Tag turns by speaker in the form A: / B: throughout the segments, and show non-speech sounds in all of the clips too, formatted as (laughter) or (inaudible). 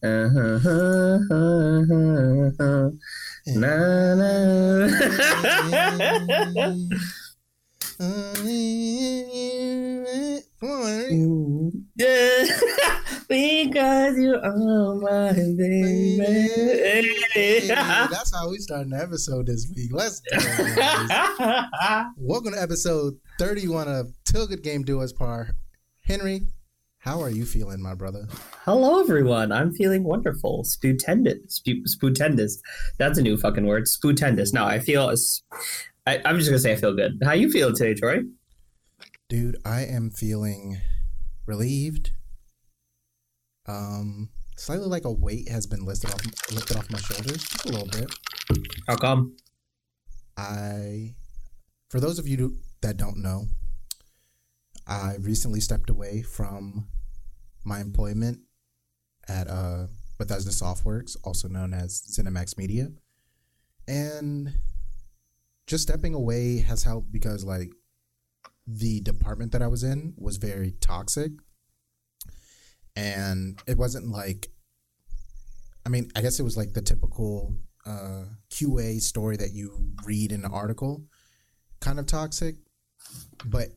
A: yeah, because (laughs) you are my baby.
B: Hey, that's how we start an episode this week. Let's guys. (laughs) Welcome to episode 31 of Till Good Game Do Us Par. Henry, how are you feeling, my brother?
A: Hello, everyone. I'm feeling wonderful. Sputendous. Sp- sputendous. That's a new fucking word. Sputendous. No, I feel. I, I'm just gonna say I feel good. How you feeling today, Troy?
B: Dude, I am feeling relieved. Um, slightly like a weight has been lifted off lifted off my shoulders, just a little bit.
A: How come?
B: I, for those of you that don't know, I recently stepped away from my employment at uh, Bethesda Softworks, also known as ZeniMax Media, and just stepping away has helped because like the department that I was in was very toxic, and it wasn't like, I mean, I guess it was like the typical uh, QA story that you read in an article, kind of toxic, but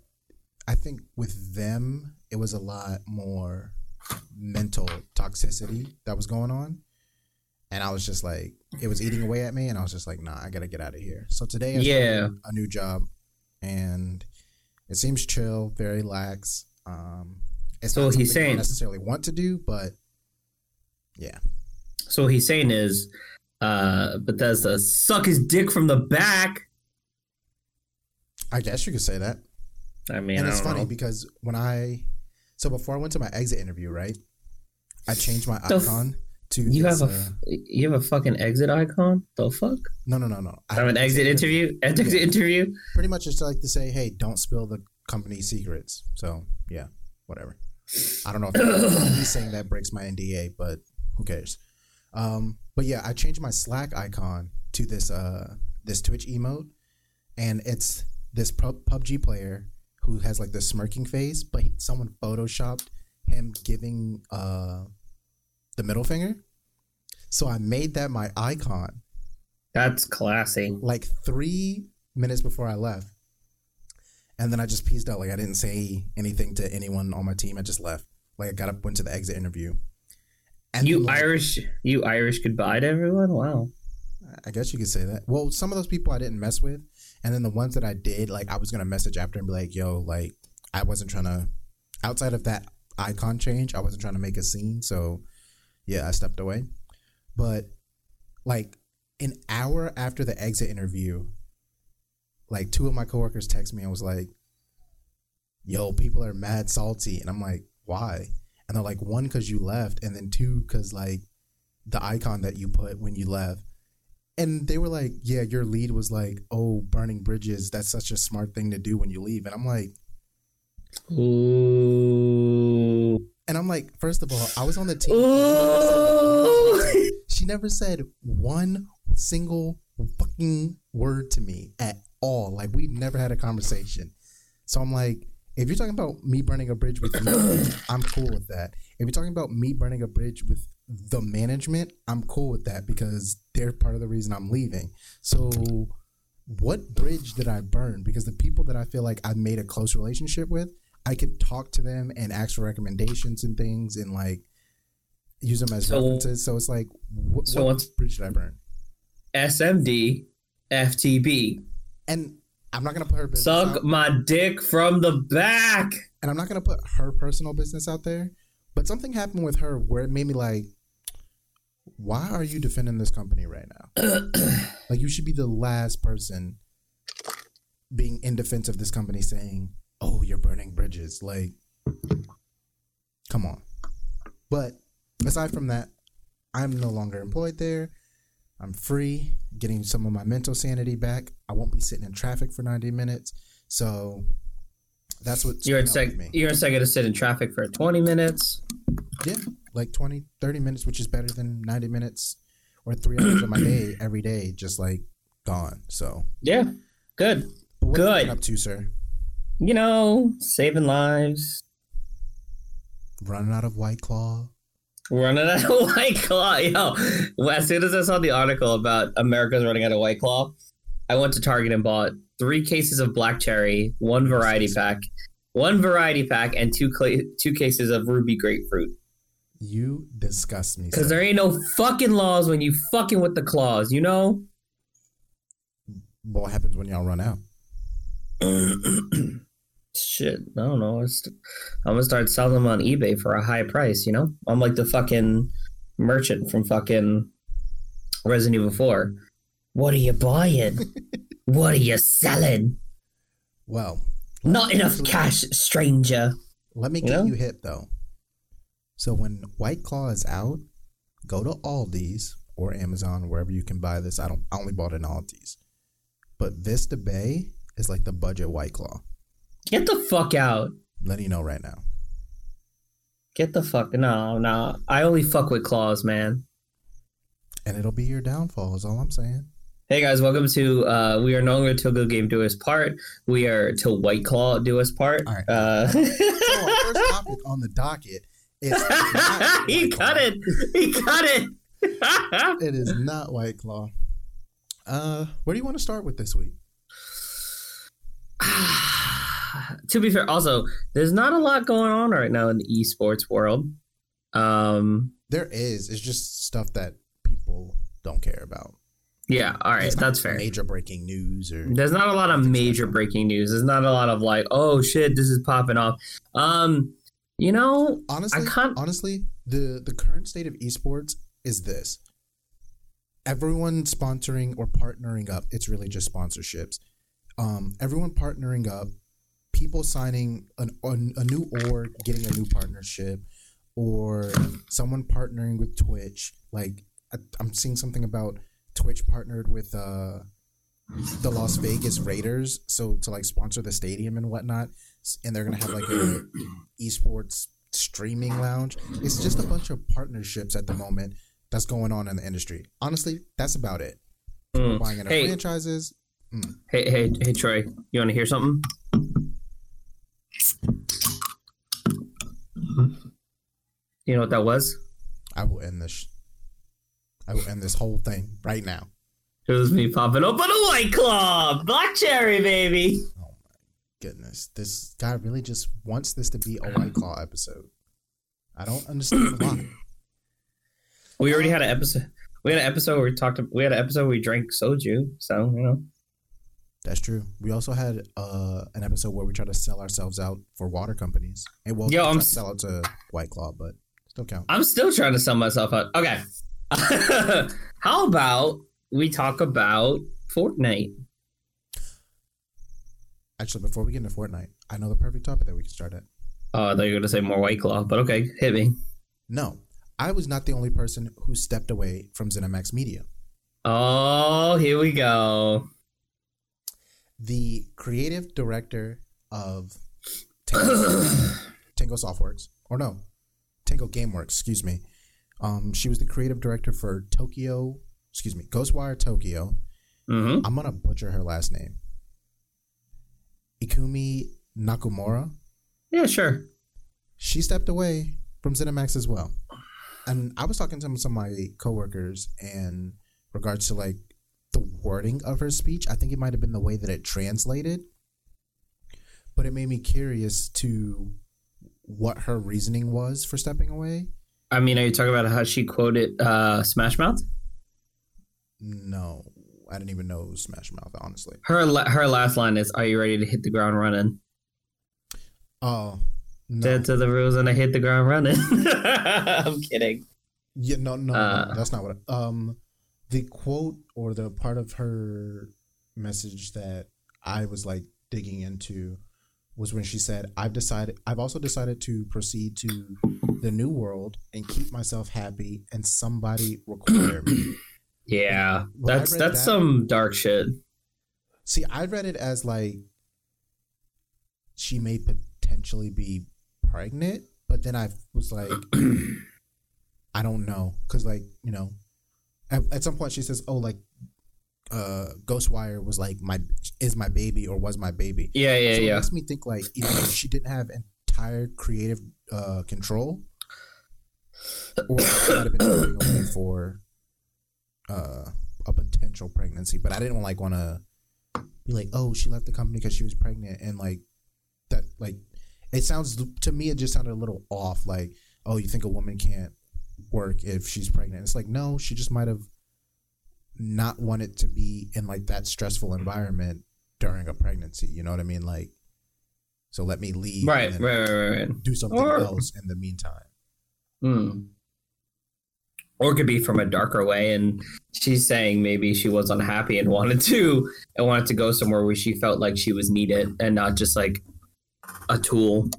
B: I think with them it was a lot more mental toxicity that was going on. And I was just like, it was eating away at me, and I was just like, nah, I gotta get out of here. So today, I
A: Yeah.
B: a new job, and it seems chill, very lax. Um, it's
A: So
B: not
A: he's
B: something I
A: saying-
B: necessarily want to do, but yeah,
A: So what he's saying is, uh, Bethesda suck his dick from the back.
B: I guess you could say that.
A: I mean,
B: and
A: I
B: it's funny
A: know.
B: because when I so before I went to my exit interview, right? I changed my
A: The f-
B: icon to
A: You
B: this,
A: have a
B: uh,
A: you have a fucking exit icon. The fuck?
B: no no no no. I
A: I have an exit interview. Exit interview.
B: Pretty much just like to say, hey, don't spill the company secrets. So yeah, whatever. I don't know if (coughs) me saying that breaks my NDA, but who cares? Um, but yeah, I changed my Slack icon to this uh this Twitch emote, and it's this PUBG player who has like the smirking face, but someone photoshopped him giving uh the middle finger. So I made that my icon
A: That's classy.
B: like three minutes before I left. And then I just pieced out. Like I didn't say anything to anyone on my team. I just left. Like I got up, went to the exit interview. And
A: You
B: then, like,
A: Irish, you Irish goodbye to everyone. Wow.
B: I guess you could say that. Well, some of those people I didn't mess with, and then the ones that I did, like I was gonna message after and be like, "Yo, like I wasn't trying to." Outside of that icon change, I wasn't trying to make a scene. So, yeah, I stepped away. But like an hour after the exit interview, like two of my coworkers text me and was like, "Yo, people are mad salty," and I'm like, "Why?" And they're like, "One, because you left, and then two, because like the icon that you put when you left." And they were like, "Yeah, your lead was like, oh, burning bridges. That's such a smart thing to do when you leave." And I'm like,
A: Ooh.
B: and I'm like, first of all, I was on the team.
A: Ooh.
B: She never said one single fucking word to me at all. Like we never had a conversation. So I'm like, if you're talking about me burning a bridge with you, I'm cool with that. If you're talking about me burning a bridge with the management, I'm cool with that because they're part of the reason I'm leaving. So what bridge did I burn? Because the people that I feel like I've made a close relationship with, I could talk to them and ask for recommendations and things and like use them as
A: So-
B: references. So it's like, wh-
A: so
B: what bridge did I burn?
A: SMD, FTB.
B: And I'm not gonna put her business
A: Suck
B: out,
A: my dick from the back.
B: and I'm not gonna put her personal business out there. But something happened with her where it made me like, why are you defending this company right now? (clears throat) like you should be the last person being in defense of this company saying, "Oh, you're burning bridges." Like, come on. But aside from that, I'm no longer employed there. I'm free, getting some of my mental sanity back. I won't be sitting in traffic for 90 minutes. So that's what
A: You're in
B: sec-
A: sec. You're in second to sit in traffic for 20 minutes.
B: Yeah, like 20, 30 minutes, which is better than 90 minutes or three hours of my day (clears throat) every day, just like gone. So,
A: Yeah, good.
B: but what have you
A: Good.
B: up to, sir?
A: You know, saving lives.
B: Running out of White Claw.
A: Running out of (laughs) White Claw. Yo, as soon as I saw the article about America's running out of White Claw, I went to Target and bought three cases of black cherry, one variety pack, one variety pack, and two cla- two cases of ruby grapefruit.
B: You disgust me.
A: Because there ain't no fucking laws when you fucking with the claws, you know?
B: what happens when y'all run out? (clears throat)
A: Shit, I don't know. It's, I'm gonna start selling them on eBay for a high price. You know, I'm like the fucking merchant from fucking Resident Evil 4. What are you buying? (laughs) what are you selling?
B: Well,
A: Not enough cash, stranger.
B: Let me
A: You
B: get
A: know?
B: you hit though. So when White Claw is out, go to Aldi's or Amazon, wherever you can buy this. I don't. I only bought it in Aldi's, but Vista Bay is like the budget White Claw.
A: Get the fuck out.
B: Letting you know right now.
A: Get the fuck no, no. I only fuck with claws, man.
B: And it'll be your downfall. Is all I'm saying.
A: Hey guys, welcome to uh we are no longer Till Good Game Do Us Part. We are Till White Claw Do Us Part.
B: All right.
A: Uh (laughs)
B: So our first topic on the docket (laughs)
A: he cut it. He cut it. (laughs)
B: It is not White Claw. Uh, where do you want to start with this week? (sighs)
A: to be fair, also, there's not a lot going on right now in the esports world. Um,
B: There is. It's just stuff that people don't care about.
A: yeah, all right, that's fair.
B: Major breaking news or
A: There's not a lot of major breaking news. There's not a lot of like, oh shit, this is popping off. Um, you know,
B: honestly, honestly, the the current state of esports is this. Everyone sponsoring or partnering up. It's really just sponsorships. Um, everyone partnering up, people signing an, an, a new org, getting a new partnership, or someone partnering with Twitch. Like I, I'm seeing something about Twitch partnered with uh, the Las Vegas Raiders, so to like sponsor the stadium and whatnot, and they're gonna have like a (clears throat) esports streaming lounge. It's just a bunch of partnerships at the moment that's going on in the industry. Honestly, that's about it.
A: mm.
B: Buying into
A: Hey.
B: franchises.
A: hey, hey, hey, Troy, you want to hear something? You know what that was?
B: I will end this. I will end this whole thing right now.
A: It was me popping open a white claw, black cherry, baby.
B: Goodness, this guy really just wants this to be a White Claw episode. I don't understand why. (clears throat)
A: We already had an episode. We had an episode where we talked. We had an episode where we drank soju. So you know,
B: That's true. We also had uh, an episode where we try to sell ourselves out for water companies. And well,
A: Yo,
B: we
A: I'm
B: tried to
A: s-
B: sell it to White Claw, but still count.
A: I'm still trying to sell myself out. Okay, (laughs) how about we talk about Fortnite?
B: Actually, before we get into Fortnite, I know the perfect topic that we can start at.
A: Oh, I thought you were gonna say more white claw, but okay, hit me.
B: No, I was not the only person who stepped away from ZeniMax Media.
A: Oh, here we go.
B: The creative director of Tango, (coughs) Tango Softworks, or no, Tango GameWorks, excuse me. Um, she was the creative director for Tokyo, excuse me, Ghostwire Tokyo.
A: hmm
B: I'm gonna butcher her last name. Ikumi Nakamura.
A: Yeah, sure.
B: She stepped away from ZeniMax as well. And I was talking to some of my coworkers in regards to like the wording of her speech. I think it might have been the way that it translated. But it made me curious to what her reasoning was for stepping away.
A: I mean, are you talking about how she quoted uh, Smash Mouth?
B: No, I didn't even know it was Smash Mouth, honestly.
A: Her la- her last line is, "Are you ready to hit the ground running?"
B: Oh, no.
A: Dead to the rules, and I hit the ground running. (laughs) I'm kidding.
B: Yeah, no, no, no,
A: Uh,
B: no, that's not what. I, um, the quote or the part of her message that I was like digging into was when she said, "I've decided. I've also decided to proceed to the new world and keep myself happy, and somebody require me." (clears throat)
A: Yeah,
B: When
A: that's that's
B: that-
A: some dark shit.
B: See, I read it as like she may potentially be pregnant, but then I was like, (clears throat) I don't know, because like you know, at, at some point she says, "Oh, like, uh, Ghostwire was like my is my baby or was my baby."
A: Yeah, yeah,
B: so it
A: yeah.
B: makes me think like either she didn't have entire creative uh, control, or might have been for uh, a potential pregnancy. But I didn't like want to be like, oh, she left the company because she was pregnant, and like that, like it sounds to me, it just sounded a little off. Like, oh, you think a woman can't work if she's pregnant? It's like, no, she just might have not wanted to be in like that stressful environment during a pregnancy. You know what I mean? Like, so let me leave.
A: Right, right, right, right.
B: Do something or, else in the meantime.
A: Hmm. Or it could be from a darker way, and she's saying maybe she was unhappy and (laughs) wanted to and wanted to go somewhere where she felt like she was needed and not just like a tool.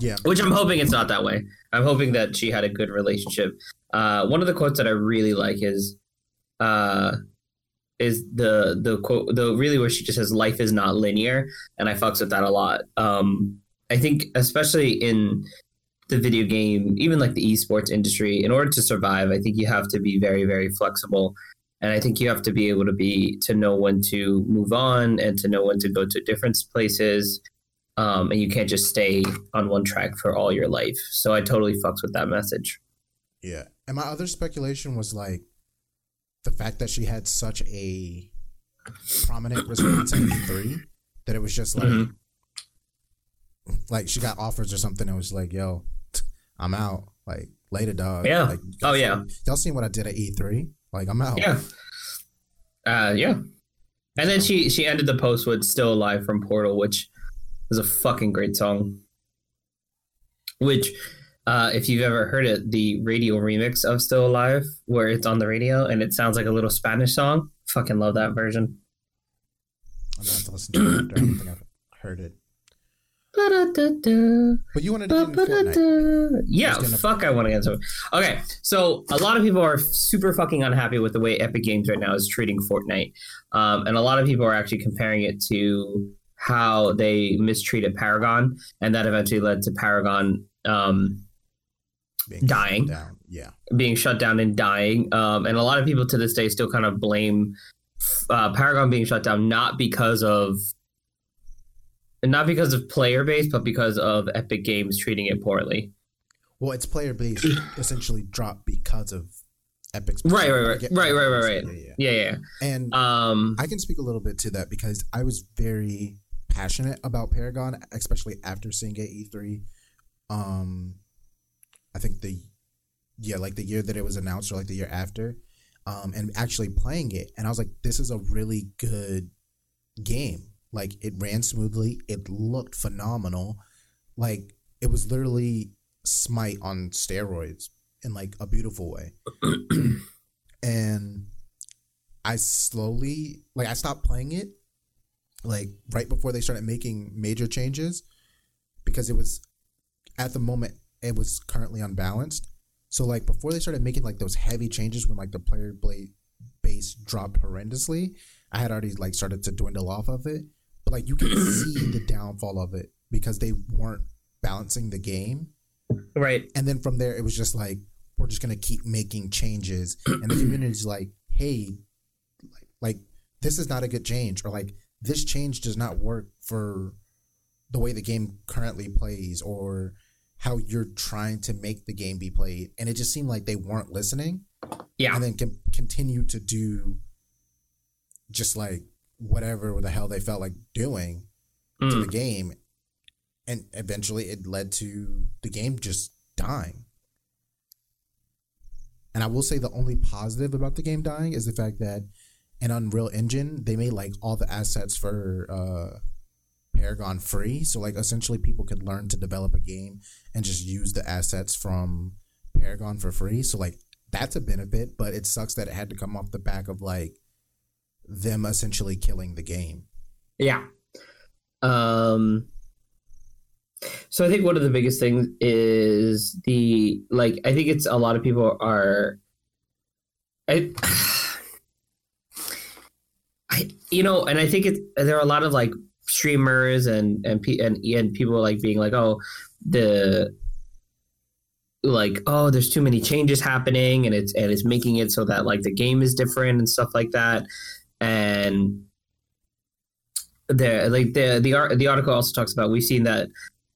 B: Yeah.
A: Which I'm hoping it's not that way. I'm hoping that she had a good relationship. Uh, one of the quotes that I really like is uh, is the the quote the really where she just says life is not linear and I fucks with that a lot. Um, I think especially in the video game, even like the esports industry, in order to survive, I think you have to be very, very flexible. And I think you have to be able to be to know when to move on and to know when to go to different places. Um, and you can't just stay on one track for all your life. So I totally fucks with that message.
B: Yeah. And my other speculation was like the fact that she had such a prominent response in three that it was just like mm-hmm. like she got offers or something and was like, yo, I'm out. Like later, dog.
A: Yeah.
B: Like,
A: oh yeah.
B: Y'all seen what I did at E3? Like I'm out.
A: Yeah. Uh yeah. And then she she ended the post with "Still Alive" from Portal, which is a fucking great song. Which, uh, if you've ever heard it, the radio remix of "Still Alive," where it's on the radio and it sounds like a little Spanish song, fucking love that version.
B: I'm gonna have to listen to it. I don't think I've heard it. But you want to into Fortnite.
A: Yeah, fuck, I want to it. Okay, so a lot of people are super fucking unhappy with the way Epic Games right now is treating Fortnite, um, and a lot of people are actually comparing it to how they mistreated Paragon, and that eventually led to Paragon um, being dying,
B: down. yeah,
A: being shut down and dying. Um, and a lot of people to this day still kind of blame uh, Paragon being shut down not because of not because of player base, but because of Epic Games treating it poorly.
B: Well, its player base (clears throat) essentially dropped because of Epic's.
A: Right, right, right, right, right, right, right. Yeah, yeah, yeah.
B: And um, I can speak a little bit to that because I was very passionate about Paragon, especially after seeing it E3. Um, I think the yeah, like the year that it was announced, or like the year after, um, and actually playing it, and I was like, this is a really good game like it ran smoothly. It looked phenomenal. Like it was literally Smite on steroids in like a beautiful way. (clears throat) and I slowly like I stopped playing it like right before they started making major changes because it was at the moment it was currently unbalanced. So like before they started making like those heavy changes when like the player base dropped horrendously, I had already like started to dwindle off of it like you can see the downfall of it because they weren't balancing the game.
A: Right.
B: And then from there, it was just like, we're just going to keep making changes. And the (clears throat) community's like, hey, like, like, this is not a good change. Or like, this change does not work for the way the game currently plays or how you're trying to make the game be played. And it just seemed like they weren't listening.
A: Yeah.
B: And then can continue to do just like whatever the hell they felt like doing mm. to the hmm. game. And eventually it led to the game just dying. And I will say the only positive about the game dying is the fact that in Unreal Engine, they made like all the assets for uh, Paragon free. So like essentially people could learn to develop a game and just use the assets from Paragon for free. So like that's a benefit, but it sucks that it had to come off the back of like them essentially killing the game.
A: Yeah. Um so I think one of the biggest things is the like I think it's a lot of people are I (sighs) I you know and I think it there are a lot of like streamers and and and, and people like being like oh the like oh there's too many changes happening and it's and it's making it so that like the game is different and stuff like that and the like the the the article also talks about we've seen that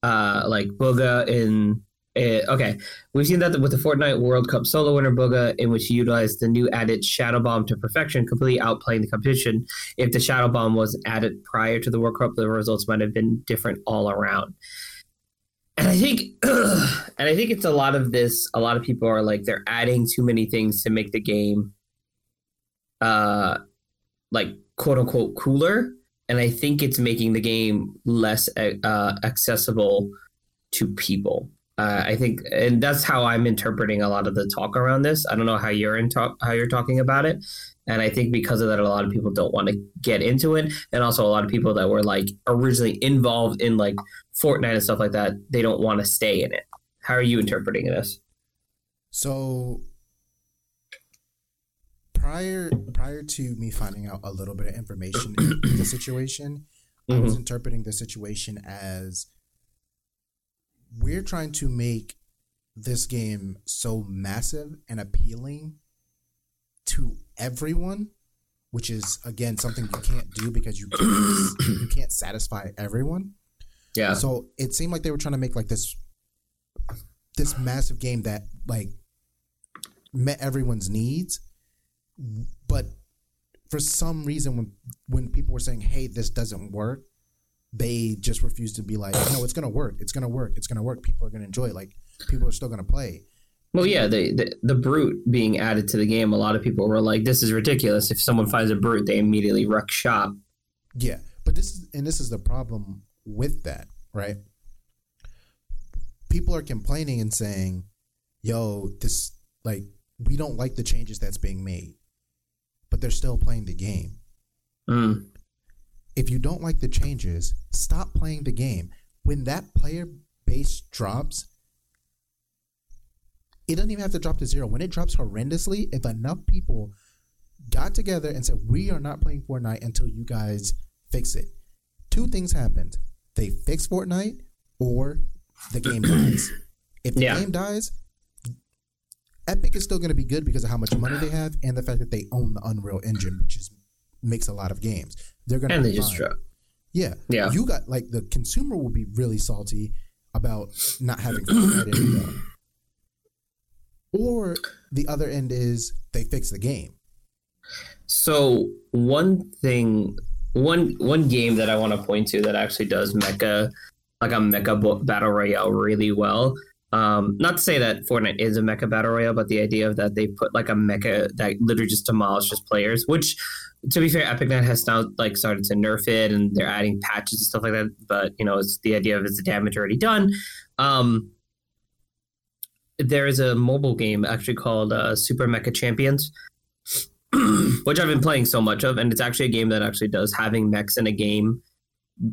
A: uh like Bugha in Uh, okay, we've seen that with the Fortnite World Cup solo winner Bugha, in which he utilized the new added Shadow Bomb to perfection, completely outplaying the competition. If the Shadow Bomb was added prior to the World Cup, the results might have been different all around. And I think, (clears throat) and I think it's a lot of this. A lot of people are like they're adding too many things to make the game, uh, like quote unquote cooler, and I think it's making the game less uh, accessible to people. Uh, I think, and that's how I'm interpreting a lot of the talk around this. I don't know how you're in talk, how you're talking about it, and I think because of that, a lot of people don't want to get into it, and also a lot of people that were like originally involved in like Fortnite and stuff like that, they don't want to stay in it. How are you interpreting this?
B: So prior prior to me finding out a little bit of information in the (clears throat) situation, mm-hmm. I was mm-hmm. interpreting the situation as we're trying to make this game so massive and appealing to everyone, which is again something you can't do because you can't, you can't satisfy everyone.
A: Yeah.
B: So it seemed like they were trying to make like this this massive game that like met everyone's needs, but for some reason when when people were saying, "Hey, this doesn't work," they just refused to be like, no, it's gonna work. It's gonna work. It's gonna work. People are gonna enjoy it. Like people are still gonna play.
A: Well, yeah, the, the, the brute being added to the game, a lot of people were like, "This is ridiculous." If someone finds a brute, they immediately wreck shop.
B: Yeah, but this is and this is the problem with that, right? People are complaining and saying, "Yo, this like we don't like the changes that's being made," but they're still playing the game.
A: Mm
B: if you don't like the changes, stop playing the game. When that player base drops, it doesn't even have to drop to zero. When it drops horrendously, if enough people got together and said, We are not playing Fortnite until you guys fix it, two things happened. They fix Fortnite or the game (clears throat) dies. If the yeah. game dies, Epic is still going to be good because of how much money they have and the fact that they own the Unreal Engine, which is makes a lot of games. They're gonna
A: and they just drop.
B: Yeah, yeah. You got like the consumer will be really salty about not having. Or the other end is they fix the game.
A: So one thing, one one game that I want to point to that actually does mecha like a mecha battle royale really well. Um, not to say that Fortnite is a mecha battle royale, but the idea of that they put like a mecha that literally just demolishes players, which to be fair, EpicNet has now like started to nerf it and they're adding patches and stuff like that. But you know, it's the idea of is the damage already done. Um, there is a mobile game actually called uh, Super Mecha Champions, (clears throat) which I've been playing so much of, and it's actually a game that actually does having mechs in a game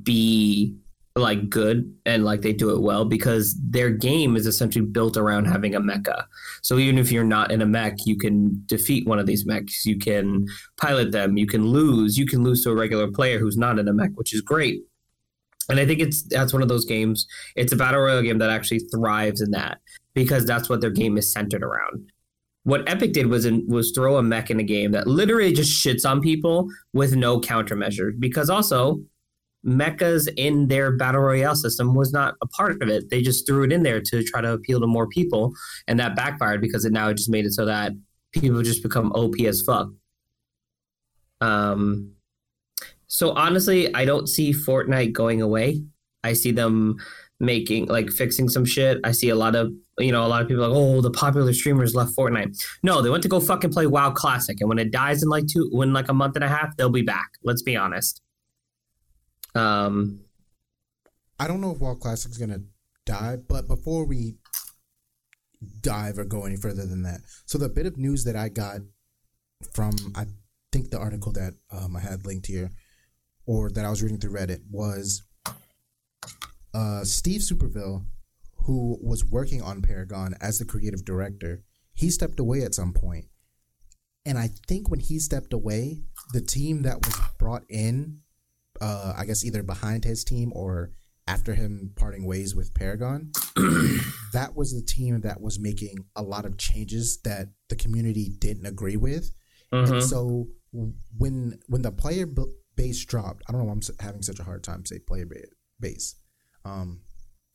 A: be like good and like they do it well because their game is essentially built around having a mecha. So even if you're not in a mech, you can defeat one of these mechs. You can pilot them. You can lose. You can lose to a regular player who's not in a mech, which is great. And I think it's that's one of those games. It's a battle royale game that actually thrives in that because that's what their game is centered around. What Epic did was in, was throw a mech in a game that literally just shits on people with no countermeasures. Because also mechas in their battle royale system was not a part of it. They just threw it in there to try to appeal to more people, and that backfired because it now just made it so that people just become OP as fuck. Um, so honestly, I don't see Fortnite going away. I see them making like fixing some shit. I see a lot of you know a lot of people like oh the popular streamers left Fortnite. No, they went to go fucking play WoW Classic, and when it dies in like two, when like a month and a half, they'll be back. Let's be honest. Um,
B: I don't know if WoW Classic is gonna die, but before we dive or go any further than that, so the bit of news that I got from I think the article that um, I had linked here, or that I was reading through Reddit, was uh, Steve Superville, who was working on Paragon as the creative director. He stepped away at some point, and I think when he stepped away, the team that was brought in uh, I guess either behind his team or after him parting ways with Paragon, (clears throat) that was the team that was making a lot of changes that the community didn't agree with. Mm-hmm. And so when when the player base dropped, I don't know why I'm having such a hard time say player base, um,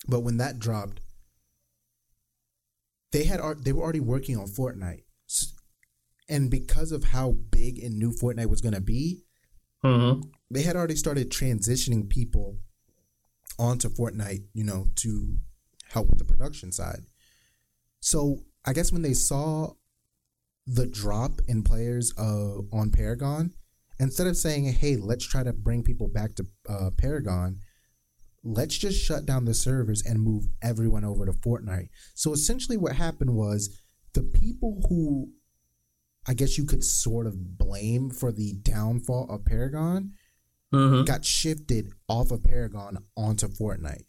B: but when that dropped, they had they were already working on Fortnite, and because of how big and new Fortnite was going to be,
A: Mm-hmm.
B: They had already started transitioning people onto Fortnite, you know, to help with the production side. So I guess when they saw the drop in players uh, on Paragon, instead of saying, "Hey, let's try to bring people back to uh, Paragon," let's just shut down the servers and move everyone over to Fortnite. So essentially, what happened was the people who I guess you could sort of blame for the downfall of Paragon
A: Mm-hmm.
B: got shifted off of Paragon onto Fortnite.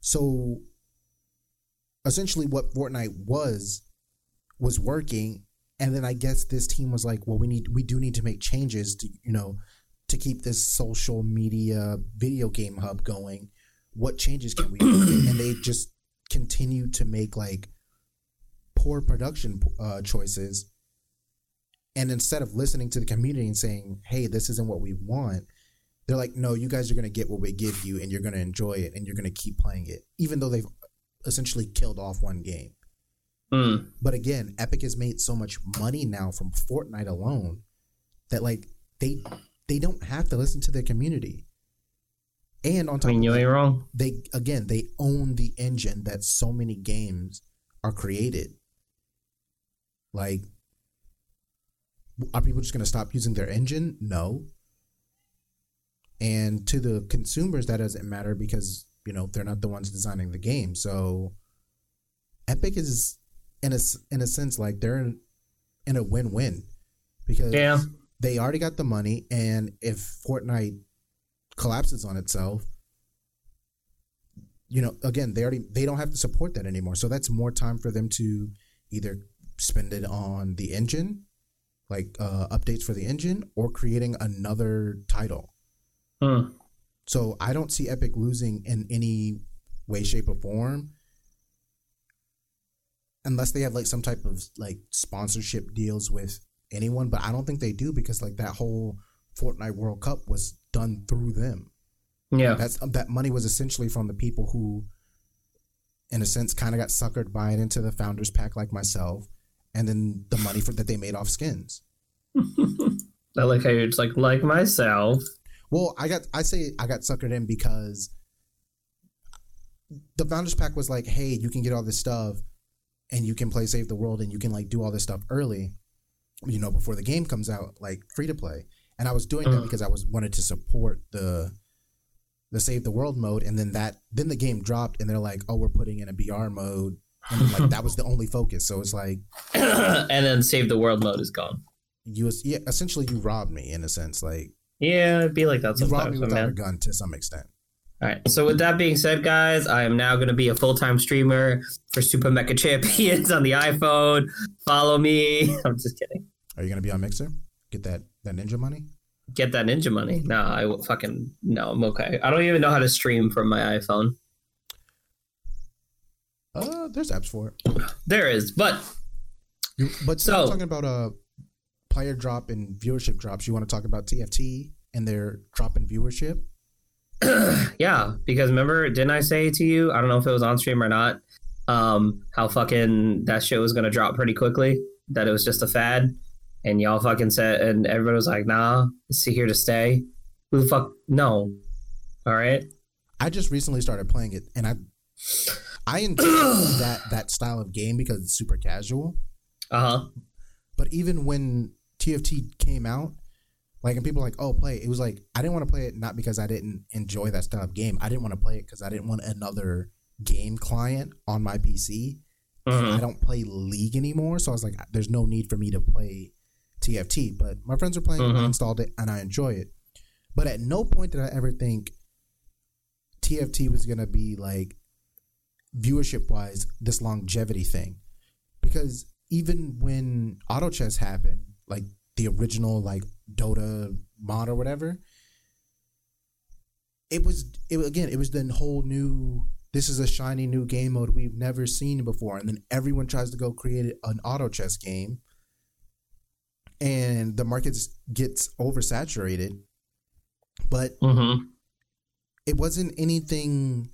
B: So essentially what Fortnite was was working and then I guess this team was like, well we need we do need to make changes to, you know, to keep this social media video game hub going. What changes can we make? and they just continue to make like poor production uh, choices and instead of listening to the community and saying, "Hey, this isn't what we want," they're like, "No, you guys are going to get what we give you, and you're going to enjoy it, and you're going to keep playing it, even though they've essentially killed off one game."
A: Mm.
B: But again, Epic has made so much money now from Fortnite alone that like they they don't have to listen to their community. And on
A: I
B: top
A: mean, you
B: that,
A: ain't wrong.
B: they again they own the engine that so many games are created. Like, are people just going to stop using their engine? No. And to the consumers, that doesn't matter because you know they're not the ones designing the game. So, Epic is in a in a sense like they're in, in a win win because
A: Yeah.
B: they already got the money, and if Fortnite collapses on itself, you know, again, they already they don't have to support that anymore. So that's more time for them to either spend it on the engine, like uh, updates for the engine, or creating another title.
A: Mm.
B: So I don't see Epic losing in any way, shape, or form. Unless they have like some type of like sponsorship deals with anyone, but I don't think they do because like that whole Fortnite World Cup was done through them.
A: Yeah.
B: That's that money was essentially from the people who, in a sense, kind of got suckered by it into the founders pack, like myself, and then the money for that they made off skins. (laughs)
A: I like how you're just like like myself.
B: Well, I got I say I got suckered in because the founders pack was like, hey, you can get all this stuff and you can play Save the World and you can like do all this stuff early, you know, before the game comes out, like free to play. And I was doing that
A: Mhm.
B: because I was wanted to support the the Save the World mode, and then that then the game dropped, and they're like, oh, we're putting in a BR mode, and then, like that was the only focus. So it's like (coughs)
A: and then save the world mode is gone.
B: you yeah, essentially you robbed me in a sense, like
A: Yeah, it'd be like that
B: you robbed me without a gun to some extent.
A: All right. So with that being said, guys, I am now going to be a full time streamer for Super Mecha Champions (laughs) on the iPhone. Follow me. (laughs) I'm just kidding.
B: Are you gonna be on Mixer? Get that that ninja money?
A: Get that ninja money. No, I will fucking no. I'm okay. I don't even know how to stream from my iPhone.
B: Uh, there's apps for it.
A: There is, but
B: You, but so
A: So-
B: talking about uh player drop and viewership drops. You want to talk about TFT and their drop in viewership? (clears throat)
A: yeah, because remember, didn't I say to you? I don't know if it was on stream or not. Um, how fucking that shit was gonna drop pretty quickly. That it was just a fad, and y'all fucking said, and everybody was like, "Nah, it's here to stay." Who the fuck? No. All right.
B: I just recently started playing it, and I I enjoy (clears throat) that that style of game because it's super casual.
A: Uh huh.
B: But even when TFT came out, like and people were like, "Oh, play!" It was like I didn't want to play it not because I didn't enjoy that style of game. I didn't want to play it because I didn't want another game client on my PC. And I don't play League anymore, so I was like, "There's no need for me to play TFT." But my friends are playing, it, I
A: Mhm.
B: installed it, and I enjoy it. But at no point did I ever think TFT was gonna be like viewership wise this longevity thing, because even when auto chess happened, like the original like Dota mod or whatever, it was it again it was the whole new this is a shiny new game mode we've never seen before and then everyone tries to go create an auto chess game and the market gets oversaturated but
A: Mm-hmm.
B: it wasn't anything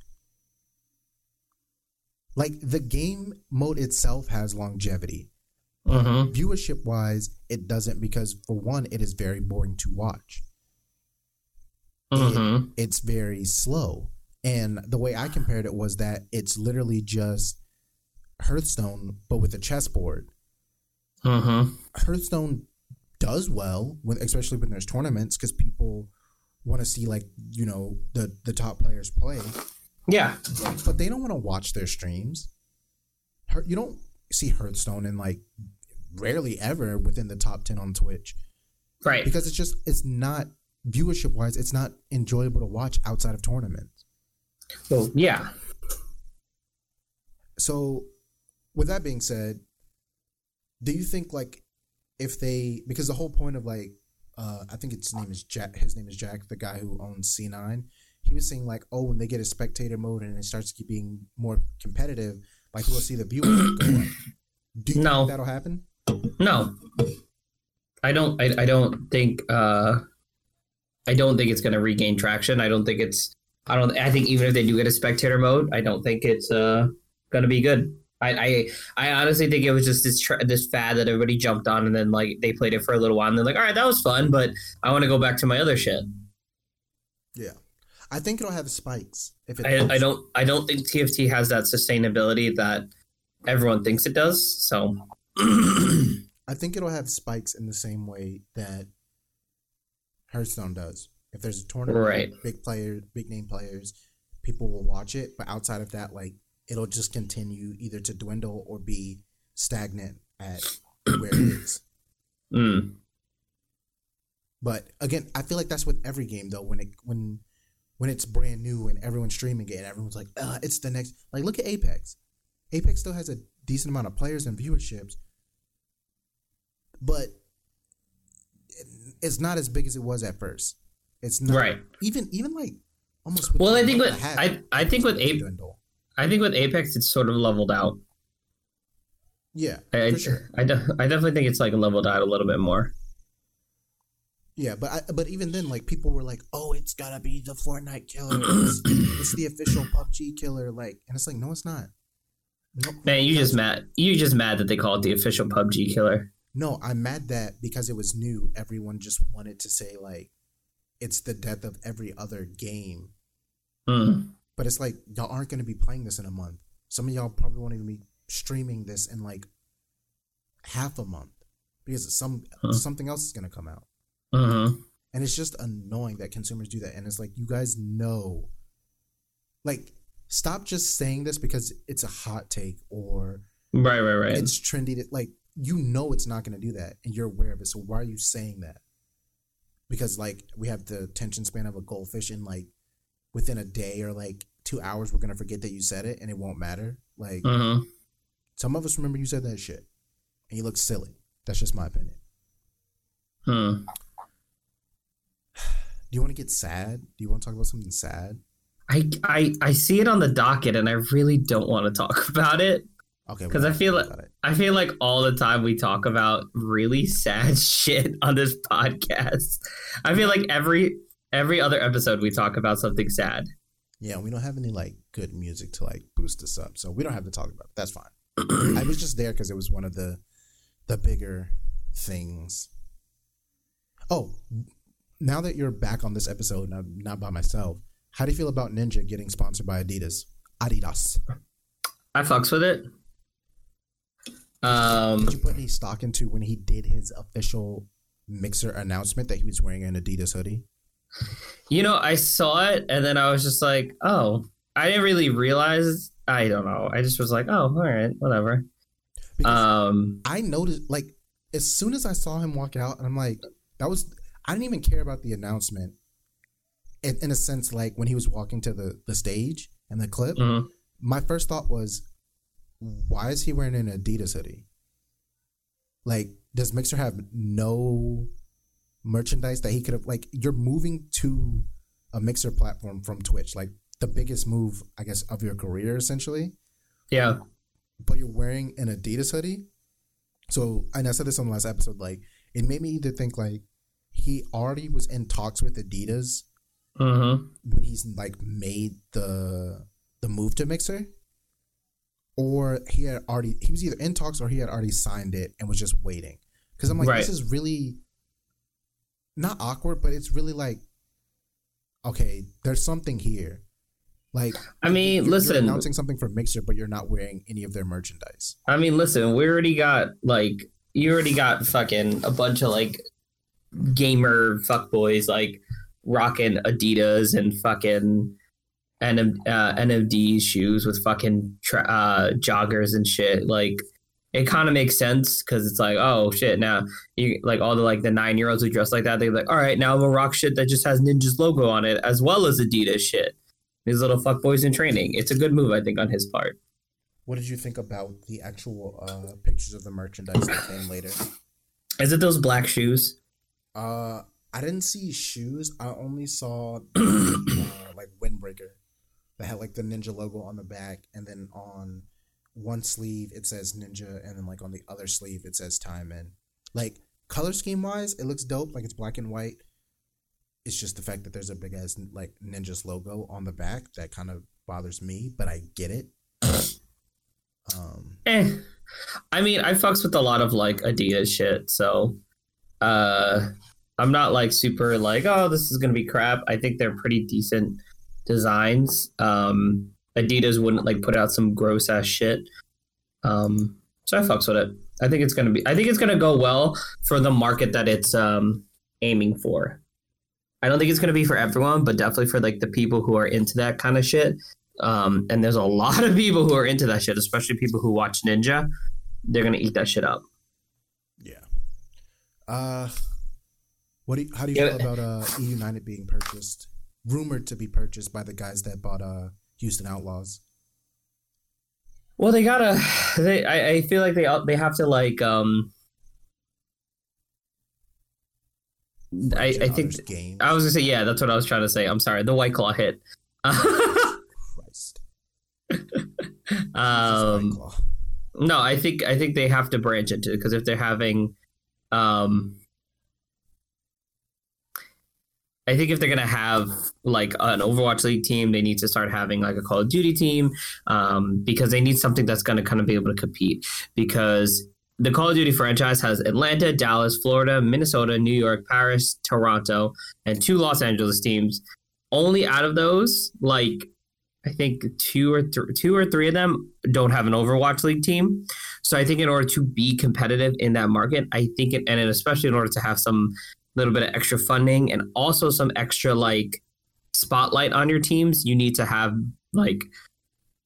B: like the game mode itself has longevity.
A: Mm-hmm.
B: Viewership wise, it doesn't because for one, it is very boring to watch.
A: Mm-hmm.
B: It's very slow. And the way I compared it was that it's literally just Hearthstone, but with a chessboard.
A: Mm-hmm.
B: Hearthstone does well when, especially when there's tournaments, because people want to see like you know the the top players play,
A: Yeah.
B: but they don't want to watch their streams. You don't see Hearthstone in like rarely ever within the top ten on Twitch
A: Right.
B: because it's just it's not viewership wise, it's not enjoyable to watch outside of tournaments.
A: Well, yeah.
B: So, with that being said, do you think like if they because the whole point of like uh I think his name is Jack his name is Jack the guy who owns C9 he was saying like oh when they get a spectator mode and it starts to keep being more competitive like we'll see the viewers go up. Do you
A: No.
B: think that'll happen?
A: No. I don't I, I don't think uh I don't think it's gonna regain traction. I don't think it's I don't I think even if they do get a spectator mode, I don't think it's uh gonna be good. I I, I honestly think it was just this tr- this fad that everybody jumped on and then like they played it for a little while and they're like, all right, that was fun, but I want to go back to my other shit.
B: Yeah. I think it'll have spikes if it
A: I, I don't I don't think TFT has that sustainability that everyone thinks it does. So (clears throat)
B: I think it'll have spikes in the same way that Hearthstone does. If there's a tournament,
A: Right.
B: big players, big name players, people will watch it. But outside of that, like it'll just continue either to dwindle or be stagnant at (clears throat) where it is.
A: mm,
B: But again, I feel like that's with every game though. When it when when it's brand new and everyone's streaming it and everyone's like, uh, it's the next. Like look at Apex. Apex still has a decent amount of players and viewerships, but it's not as big as it was at first. It's not
A: Right.
B: even even like almost.
A: Well, I think with- I- I think with
B: it's
A: Ape-
B: dwindle.
A: I think with Apex it's sort of leveled out.
B: yeah,
A: I,
B: for sure.
A: I, de- I definitely think it's like leveled out a little bit more.
B: Yeah, but I, but even then, like people were like, "Oh, it's gotta be the Fortnite killer. (clears throat) It's, it's the official PUBG killer." Like, and it's like, no, it's not. No,
A: Man, you just mad. You just mad that they call it the official PUBG killer.
B: No, I'm mad that because it was new, everyone just wanted to say like, it's the death of every other game.
A: Mm.
B: But it's like y'all aren't gonna be playing this in a month. Some of y'all probably won't even be streaming this in like half a month because some
A: Huh.
B: something else is gonna come out.
A: hmm
B: And it's just annoying that consumers do that. And it's like, you guys know. Like, stop just saying this because it's a hot take or
A: Right, right, right.
B: it's trendy. To, like, you know it's not going to do that and you're aware of it. So why are you saying that? Because, like, we have the attention span of a goldfish and, like, within a day or, like, two hours, we're going to forget that you said it and it won't matter. Like,
A: hmm
B: some of us remember you said that shit and you look silly. That's just my opinion.
A: Hmm. (sighs)
B: Do you want to get sad? Do you want to talk about something sad?
A: I, I I see it on the docket and I really don't want to talk (laughs) about it.
B: Okay.
A: 'Cause
B: we
A: I feel like- I feel like all the time we talk about really (laughs) sad shit on this podcast. I feel like every every other episode we talk about something sad.
B: Yeah, we don't have any like good music to like boost us up, so we don't have to talk about it. That's fine. (clears throat) I was just there because it was one of the the bigger things. Oh, now that you're back on this episode, not, not by myself, how do you feel about Ninja getting sponsored by Adidas? Adidas.
A: I fucks with it. Um,
B: Did you put any stock into when he did his official mixer announcement that he was wearing an Adidas hoodie?
A: you know, I saw it and then I was just like, oh, I didn't really realize. I don't know. I just was like, oh, all right, whatever.
B: Because
A: Um,
B: I noticed like as soon as I saw him walk out, and I'm like, that was I didn't even care about the announcement. In, in a sense, like when he was walking to the the stage and the clip,
A: mhm.
B: my first thought was, why is he wearing an Adidas hoodie? Like, does Mixer have no merchandise that he could have? Like, you're moving to a Mixer platform from Twitch, like the biggest move, I guess, of your career, essentially
A: yeah,
B: but you're wearing an Adidas hoodie. So, and I said this on the last episode, like it made me either think like he already was in talks with Adidas
A: hmm
B: when he's like made the the move to Mixer, or he had already he was either in talks or he had already signed it and was just waiting. Because I'm like,
A: Right.
B: this is really not awkward, but it's really like, okay, there's something here. Like,
A: I mean,
B: you're-
A: listen.
B: you're announcing something for Mixer, but you're not wearing any of their merchandise.
A: I mean, listen, we already got like you already got fucking a bunch of like gamer fuckboys like rocking Adidas and fucking NM, uh, NMD shoes with fucking tra- uh, joggers and shit. Like, it kind of makes sense because it's like, oh shit, now you like all the like the nine year olds who dress like that. They're like, all right, now I'm gonna rock shit that just has Ninja's logo on it as well as Adidas shit. These little fuck boys in training. It's a good move, I think, on his part.
B: What did you think about the actual uh, pictures of the merchandise that came later?
A: Is it those black shoes?
B: Uh, I didn't see shoes. I only saw (clears throat) uh, like windbreaker that had like the ninja logo on the back, and then on one sleeve it says ninja, and then like on the other sleeve it says time in. Like color scheme wise, it looks dope. Like it's black and white. It's just the fact that there's a big ass like ninja's logo on the back that kind of bothers me, but I get it. (coughs) Um,
A: Eh. I mean, I fucks with a lot of like Adidas shit, so uh I'm not like super like, oh, this is gonna be crap. I think they're pretty decent designs. Um Adidas wouldn't like put out some gross ass shit. Um so I fucks with it. I think it's gonna be I think it's gonna go well for the market that it's um aiming for. I don't think it's gonna be for everyone, but definitely for like the people who are into that kind of shit. Um, and there's a (laughs) lot of people who are into that shit, especially people who watch Ninja. They're gonna eat that shit up.
B: Yeah. Uh, what do you, how do you
A: Yeah.
B: feel about uh E United being purchased, rumored to be purchased by the guys that bought uh Houston Outlaws?
A: Well, they gotta. They. I, I feel like they. They have to like. Um. I. I think.
B: Others game.
A: I was gonna say yeah. That's what I was trying to say. I'm sorry. The White Claw hit.
B: Christ. (laughs)
A: Um. No, I think I think they have to branch into because if they're having, um, I think if they're gonna have like an Overwatch League team, they need to start having like a Call of Duty team, um, because they need something that's gonna kind of be able to compete. Because the Call of Duty franchise has Atlanta, Dallas, Florida, Minnesota, New York, Paris, Toronto, and two Los Angeles teams. Only out of those, like I think two or th- two or three of them don't have an Overwatch League team. So I think in order to be competitive in that market, I think it, and especially in order to have some little bit of extra funding and also some extra like spotlight on your teams, you need to have like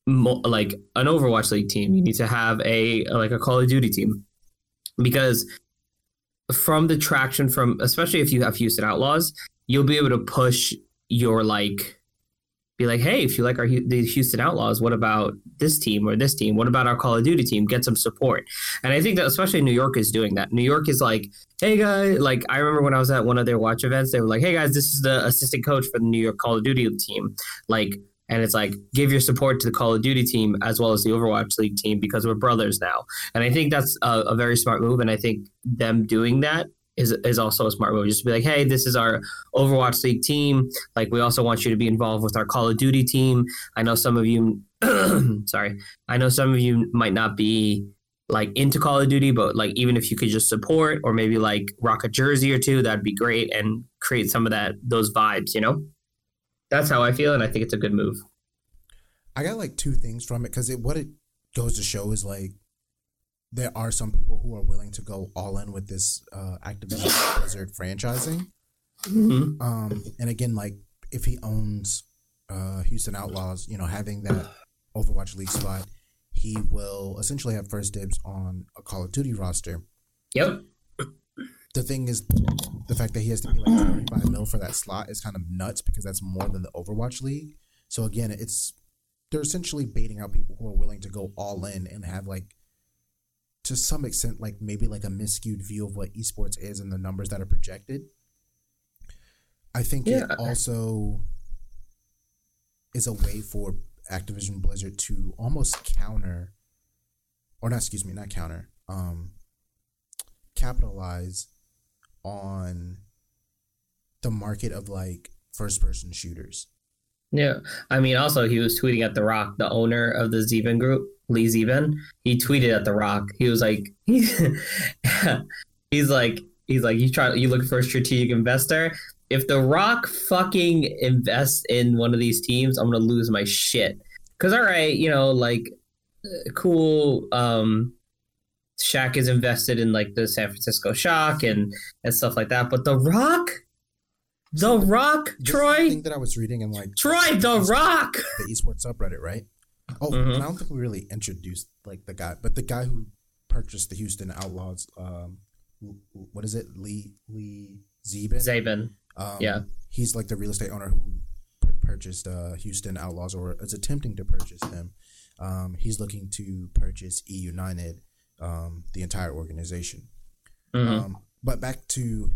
A: mo- like an Overwatch League team. You need to have a like a Call of Duty team because from the traction from especially if you have Houston Outlaws, you'll be able to push your like be like, hey, if you like our the Houston Outlaws, what about this team or this team? What about our Call of Duty team? Get some support. And I think that especially New York is doing that. New York is like, hey guys, like I remember when I was at one of their watch events, they were like, hey guys, this is the assistant coach for the New York Call of Duty team. Like, and it's like, give your support to the Call of Duty team as well as the Overwatch League team because we're brothers now. And I think that's a, a very smart move. And I think them doing that is, is also a smart move. Just to be like, hey, this is our Overwatch League team. Like, we also want you to be involved with our Call of Duty team. I know some of you, (clears throat) sorry, I know some of you might not be like into Call of Duty, but like even if you could just support or maybe like rock a jersey or two, that'd be great and create some of that those vibes. You know, that's how I feel, and I think it's a good move.
B: I got like two things from it because it what it goes to show is like there are some people who are willing to go all in with this uh, Activision Blizzard franchising.
A: Mm-hmm.
B: Um, and again, like if he owns uh, Houston Outlaws, you know, having that Overwatch League spot, he will essentially have first dibs on a Call of Duty roster.
A: Yep.
B: The thing is, the fact that he has to pay like twenty five mil for that slot is kind of nuts because that's more than the Overwatch League. So again, it's they're essentially baiting out people who are willing to go all in and have like to some extent like maybe like a miscued view of what esports is and the numbers that are projected. I think
A: Yeah.
B: it also is a way for Activision Blizzard to almost counter or not excuse me, not counter, um capitalize on the market of like first person shooters.
A: Yeah. I mean, also he was tweeting at The Rock, the owner of the Zeven Group. Lee Zeben, he tweeted at The Rock. He was like, (laughs) he, he's like, he's like, you try, you look for a strategic investor. If The Rock fucking invests in one of these teams, I'm gonna lose my shit. Cause all right, you know, like, uh, cool. Um, Shaq is invested in like the San Francisco Shock and and stuff like that. But The Rock, The Rock,
B: This
A: Troy,
B: thing that I was reading and like
A: Troy, The Rock.
B: the esports subreddit, right? Oh,
A: Mhm.
B: and I don't think we really introduced like the guy, but the guy who purchased the Houston Outlaws, um, wh- wh- what is it, Lee Lee Zeben?
A: Zabin.
B: Um,
A: yeah.
B: he's like the real estate owner who purchased uh, Houston Outlaws, or is attempting to purchase them. Um, he's looking to purchase E United, um, the entire organization.
A: Mhm.
B: Um, but back to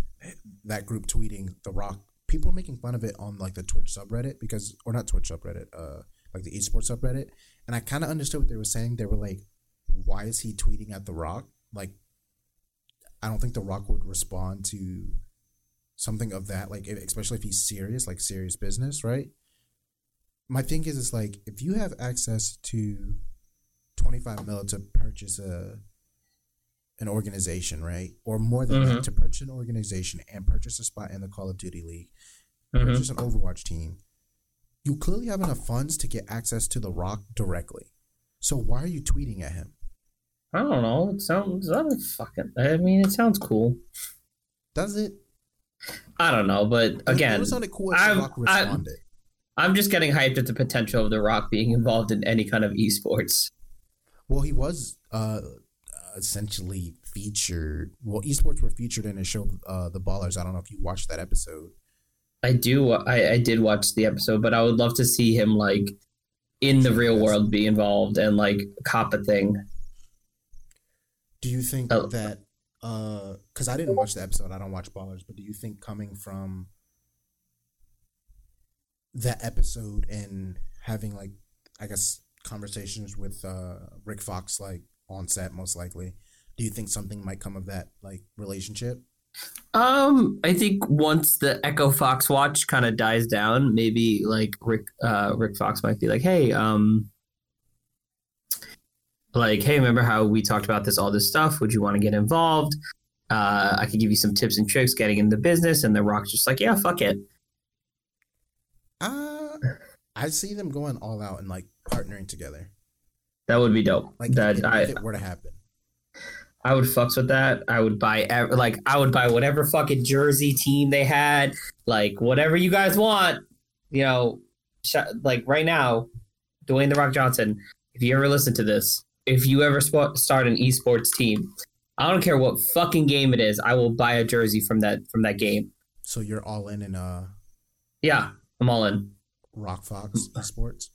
B: that group tweeting The Rock. People are making fun of it on like the Twitch subreddit because, or not Twitch subreddit, uh, like the esports subreddit. And I kind of understood what they were saying. They were like, "Why is he tweeting at The Rock?" Like, I don't think The Rock would respond to something of that. Like, if, especially if he's serious, like serious business, right? My thing is, it's like if you have access to twenty five mil to purchase a an organization, right? Or more than
A: Mhm.
B: that, to purchase an organization and purchase a spot in the Call of Duty League,
A: Mhm.
B: purchase an Overwatch team. You clearly have enough funds to get access to The Rock directly. So why are you tweeting at him?
A: I don't know. It sounds I don't fucking. I mean, it sounds cool.
B: Does it?
A: I don't know, but
B: It
A: again,
B: would sounded cool
A: I'm-
B: Rock
A: I'm-
B: responded.
A: I'm just getting hyped at the potential of The Rock being involved in any kind of esports.
B: well, he was uh, essentially featured. Well, esports were featured in a show, uh, The Ballers. I don't know if you watched that episode.
A: I do. I, I did watch the episode, but I would love to see him like in the real world be involved and like cop a thing.
B: Do you think
A: Oh.
B: that? Because I didn't watch the episode. I don't watch Ballers, but do you think coming from that episode and having like, I guess, conversations with uh, Rick Fox, like on set, most likely, do you think something might come of that like relationship?
A: Um, I think once the Echo Fox watch kind of dies down, maybe like Rick uh Rick Fox might be like, "Hey, um like, hey, remember how we talked about this all this stuff? Would you want to get involved? Uh I could give you some tips and tricks getting in the business." And the Rock's just like, "Yeah, fuck it."
B: Uh, I see them going all out and like partnering together.
A: That would be dope.
B: Like
A: that
B: if,
A: I
B: if it were to happen.
A: I would fucks with that. I would buy ev- like I would buy whatever fucking jersey team they had, like whatever you guys want. You know, sh- like right now, Dwayne the Rock Johnson. If you ever listen to this, if you ever sp- start an esports team, I don't care what fucking game it is. I will buy a jersey from that from that game.
B: So you're all in in uh
A: Yeah, I'm all in.
B: Rock Fox Esports.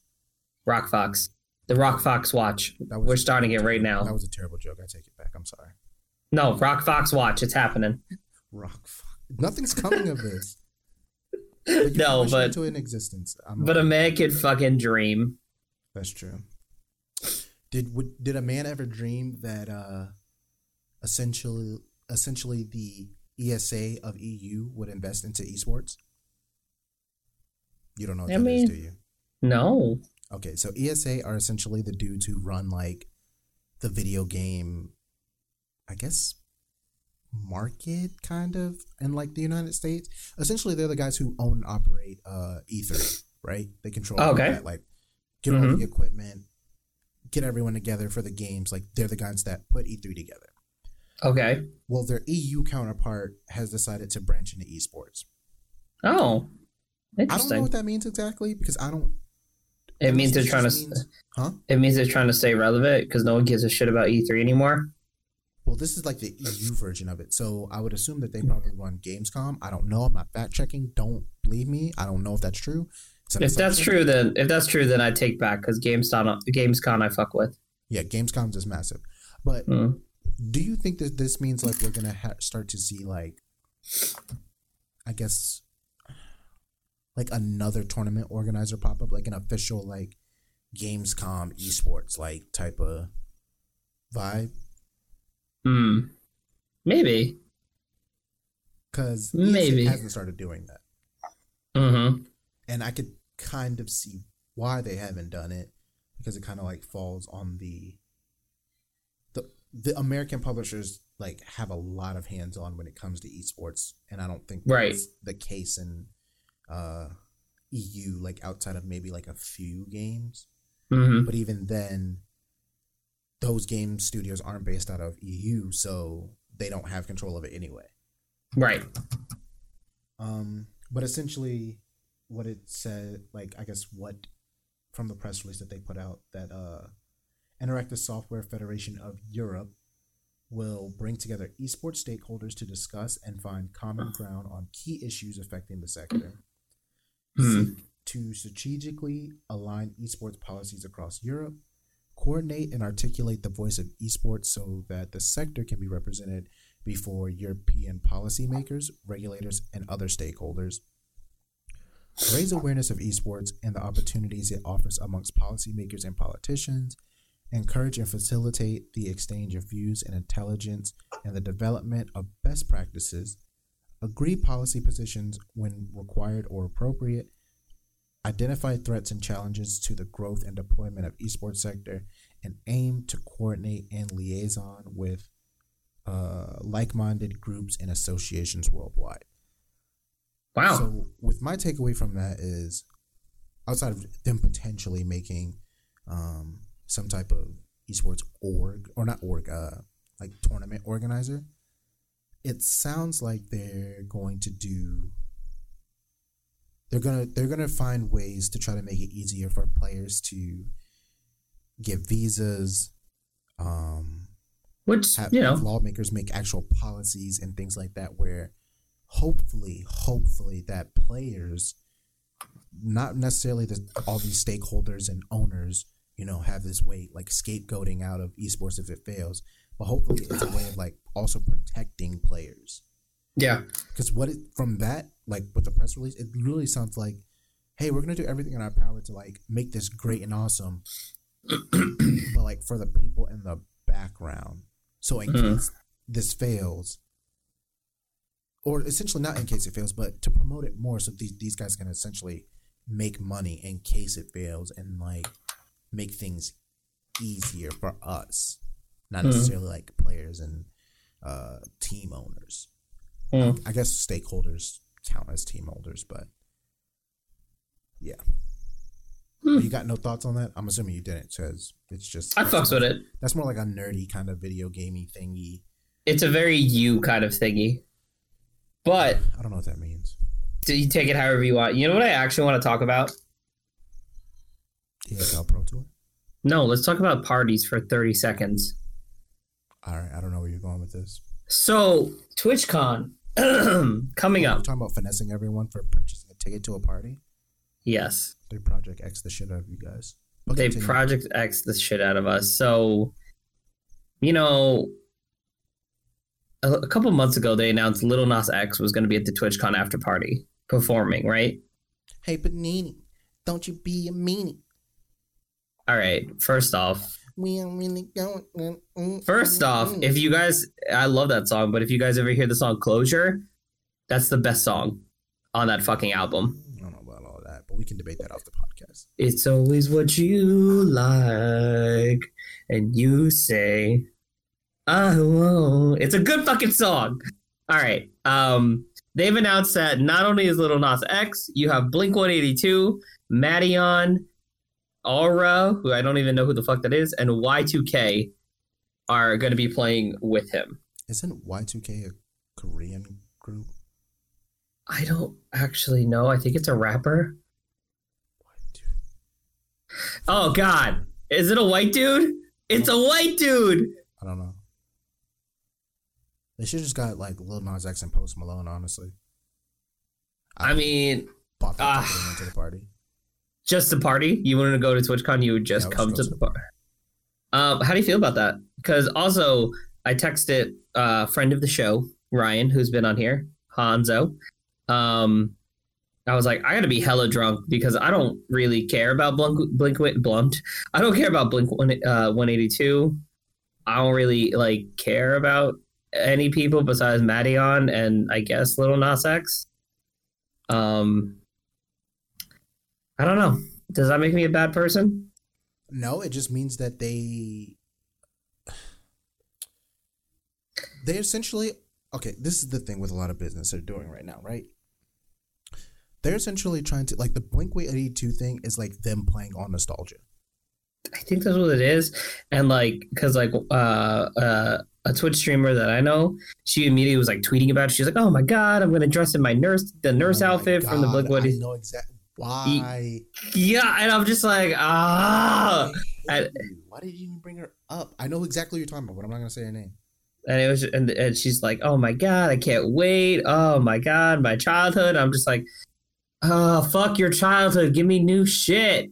A: Rock Fox, the Rock Fox watch.
B: Was
A: We're starting it right now.
B: That was a terrible joke. I take it back. I'm sorry.
A: No, Rock Fox watch. It's happening. (laughs)
B: Rock Fox. Nothing's coming of this. (laughs) But
A: No, but
B: into an existence. I'm
A: but a man could fucking dream.
B: That's true. Did would, did a man ever dream that uh, essentially essentially the ESA of EU would invest into esports? You don't know what
A: I
B: that is,
A: mean-
B: do you?
A: No.
B: Okay, so ESA are essentially the dudes who run like the video game, I guess, market kind of in like the United States. Essentially, they're the guys who own and operate uh, E3, right? They control all
A: Okay.
B: that, like get all the equipment, get everyone together for the games. Like they're the guys that put E3 together.
A: Okay.
B: Well, their EU counterpart has decided to branch into esports.
A: Oh, interesting.
B: I don't know what that means exactly because I don't.
A: It means they're trying to.
B: means- huh?
A: It means they're trying to stay relevant because no one gives a shit about E3 anymore.
B: Well, this is like the EU version of it. So I would assume that they probably run Gamescom. I don't know. I'm not fact checking. Don't believe me. I don't know if that's true. An
A: If that's true, then if that's true, then I take back because Gamescom, Gamescom, I fuck with.
B: Yeah, Gamescom's is massive. But
A: Mm.
B: do you think that this means like we're gonna ha- start to see like, I guess, like another tournament organizer pop up, like an official like Gamescom esports like type of vibe?
A: Hmm. Maybe.
B: Because
A: Maybe.
B: hasn't started doing that.
A: Mm-hmm.
B: and I could kind of see why they haven't done it because it kind of like falls on the the the American publishers like have a lot of hands on when it comes to esports, and I don't think
A: Right.
B: the case in uh, EU. Like outside of maybe like a few games,
A: hmm
B: but even then, those game studios aren't based out of EU, so they don't have control of it anyway.
A: Right.
B: Um, but essentially, what it said, like I guess what from the press release that they put out, that uh, Interactive Software Federation of Europe will bring together esports stakeholders to discuss and find common ground on key issues affecting the sector. Seek to strategically align esports policies across Europe, coordinate and articulate the voice of esports so that the sector can be represented before European policymakers, regulators, and other stakeholders. Raise awareness of esports and the opportunities it offers amongst policymakers and politicians. Encourage and facilitate the exchange of views and intelligence and the development of best practices. Agree policy positions when required or appropriate. Identify threats and challenges to the growth and deployment of esports sector and aim to coordinate and liaison with uh, like-minded groups and associations worldwide.
A: Wow.
B: So, with my takeaway from that is, outside of them potentially making um, some type of esports org or not org, uh, like tournament organizer, it sounds like they're going to do. They're gonna they're gonna find ways to try to make it easier for players to get visas, um,
A: Which
B: have,
A: you know,
B: lawmakers make actual policies and things like that where hopefully hopefully that players not necessarily the, all these stakeholders and owners you know have this way like scapegoating out of esports if it fails but hopefully it's a way of like also protecting players.
A: Yeah,
B: because what it, from that like with the press release it really sounds like hey we're gonna do everything in our power to like make this great and awesome. (clears throat) But like for the people in the background. So in
A: Mhm.
B: case this fails or essentially not in case it fails but to promote it more so these, these guys can essentially make money in case it fails and like make things easier for us not
A: Mhm.
B: necessarily like players and uh team owners
A: Hmm.
B: I guess stakeholders count as team holders, but yeah.
A: Hmm.
B: You got no thoughts on that? I'm assuming you didn't, because it's just
A: I fucks with it.
B: That's more like a nerdy kind of video gamey thingy.
A: It's a very you kind of thingy. But
B: I don't know what that means.
A: do you take it however you want? You know what I actually want to talk about?
B: ESL Pro Tour.
A: No, let's talk about parties for 30 seconds.
B: All right, I don't know where you're going with this.
A: So, TwitchCon (clears throat) coming
B: We're
A: up.
B: talking about finessing everyone for purchasing a ticket to a party.
A: Yes.
B: They Project X the shit out of you guys. But
A: They
B: continue.
A: Project X the shit out of us. So, you know, a, a couple months ago, they announced Little Nas X was going to be at the TwitchCon after party performing, right?
B: Hey, Panini, don't you be a meanie.
A: All right. First off,
B: We are really going.
A: first off, if you guys, I love that song, but if you guys ever hear the song Closure, that's the best song on that fucking album.
B: I don't know about all that, but we can debate that off the podcast.
A: It's always what you like, and you say, I won't. It's a good fucking song. All right. Um, they've announced that not only is Little Nas X, you have Blink 182, Madeon, Aura, who I don't even know who the fuck that is, and Y2K are going to be playing with him.
B: Isn't Y2K a Korean group?
A: I don't actually know. I think it's a rapper. Oh, God. Is it a white dude? It's a white dude.
B: I don't know. They should just got like Lil Nas X and Post Malone. Honestly,
A: I mean,
B: bought that
A: ah.
B: ticket to the party.
A: Just the party. You wouldn't go to TwitchCon. You would just
B: Yeah,
A: come to the party. Um, how do you feel about that? Because also, I texted a uh, friend of the show, Ryan, who's been on here, Hanzo. Um, I was like, I gotta be hella drunk because I don't really care about Blink, Blink, Blunt. I don't care about Blink one, uh, 182. I don't really like care about any people besides Madeon and I guess Little Nas X. Um, I don't know. Does that make me a bad person?
B: No, it just means that they they essentially okay. This is the thing with a lot of business they're doing right now, right? They're essentially trying to like the Blink Eighty Two thing is like them playing on nostalgia.
A: I think that's what it is, and like because like uh uh a Twitch streamer that I know, she immediately was like tweeting about it. She's like, "Oh my god, I'm gonna dress in my nurse the nurse
B: Oh
A: outfit from the
B: God,
A: Blink One
B: I know exactly why.
A: Yeah, and I'm just like, ah,
B: I
A: I-
B: hate you. Why did you even bring her up? I know exactly what you're talking about, but I'm not gonna say her name.
A: and it was, and, and she's like, "Oh my god, I can't wait! Oh my god, my childhood!" I'm just like, "Oh fuck your childhood! Give me new shit!"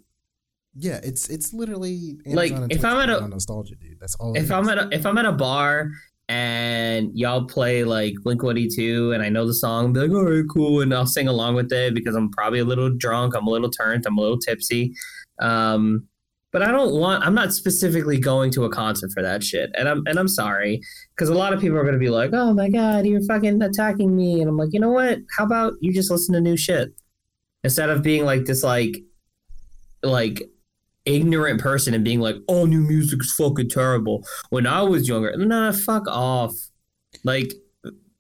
B: Yeah, it's it's literally
A: Like,
B: Amazon and
A: if I'm at a-
B: nostalgia, dude. That's all.
A: If I'm at a, if I'm at a bar and y'all play like Blink 182 and I know the song, be like, all right, cool, and I'll sing along with it because I'm probably a little drunk, I'm a little turned, I'm a little tipsy. Um, but I don't want. I'm not specifically going to a concert for that shit, and I'm and I'm sorry because a lot of people are gonna be like, oh my god, you're fucking attacking me, and I'm like, you know what? How about you just listen to new shit instead of being like this like like ignorant person and being like, all new music's fucking terrible when I was younger. Nah, fuck off. Like,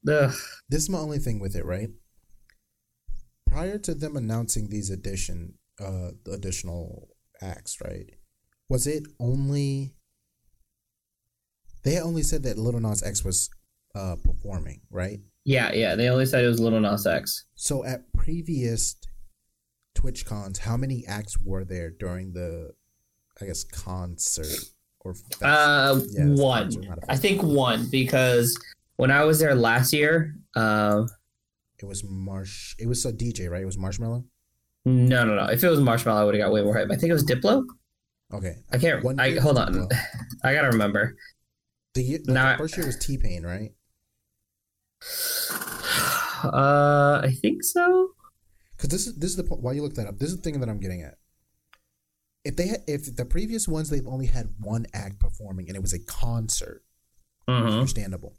A: ugh.
B: this is my only thing with it, right? Prior to them announcing these addition uh additional acts, right? Was it only they only said that Little Nas X was uh performing, right?
A: yeah, yeah. They only said it was Little Nas X.
B: So at previous Twitch cons, how many acts were there during the I guess concert or fest?
A: Uh,
B: Yeah,
A: one.
B: concert, not a
A: I think one because when I was there last year, uh,
B: it was Marsh it was a DJ, right? It was Marshmello?
A: no, no, no. If it was Marshmello, I would have got way more hype. I think it was Diplo.
B: Okay.
A: I can't.
B: One
A: I hold on.
B: Diplo. (laughs)
A: I gotta remember.
B: The, year, the
A: Nah.
B: first year was T Pain, right? (sighs)
A: Uh, I think so.
B: Because this is this is the point. Why you look that up? This is the thing that I'm getting at. If they had, if the previous ones they've only had one act performing and it was a concert,
A: hmm
B: understandable.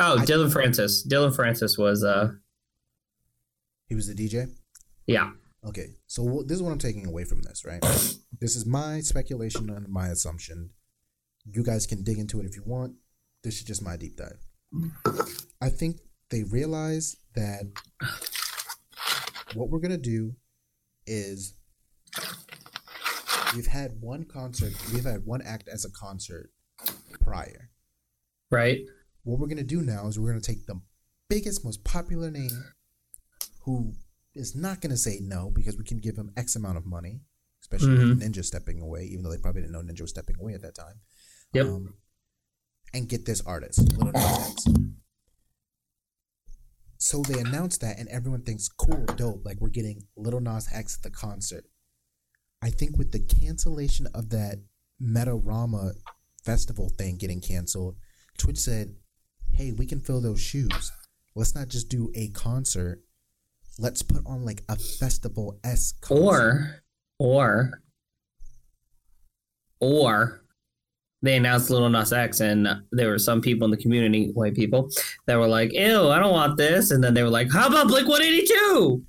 A: Oh,
B: I-
A: Dillon Francis. Dillon Francis was. Uh,
B: He was the DJ.
A: yeah.
B: Okay, so this is what I'm taking away from this, right? (coughs) this is my speculation and my assumption. You guys can dig into it if you want. This is just my deep dive. I think they realize that what we're gonna do is we've had one concert, we've had one act as a concert prior.
A: Right.
B: What we're gonna do now is we're gonna take the biggest, most popular name who is not gonna say no because we can give him X amount of money, especially with Ninja stepping away, even though they probably didn't know Ninja was stepping away at that time.
A: Yep.
B: Um, and get this artist, Little Nas X. So they announced that, and everyone thinks, cool, dope. Like we're getting Little Nas X at the concert. I think with the cancellation of that Metarama festival thing getting canceled, Twitch said, hey, we can fill those shoes. Let's not just do a concert. Let's put on like a festival s concert.
A: Or, or, or they announced Little Nas X, and there were some people in the community, white people, that were like, "Ew, I don't want this," and then they were like, "How about Blink 182?"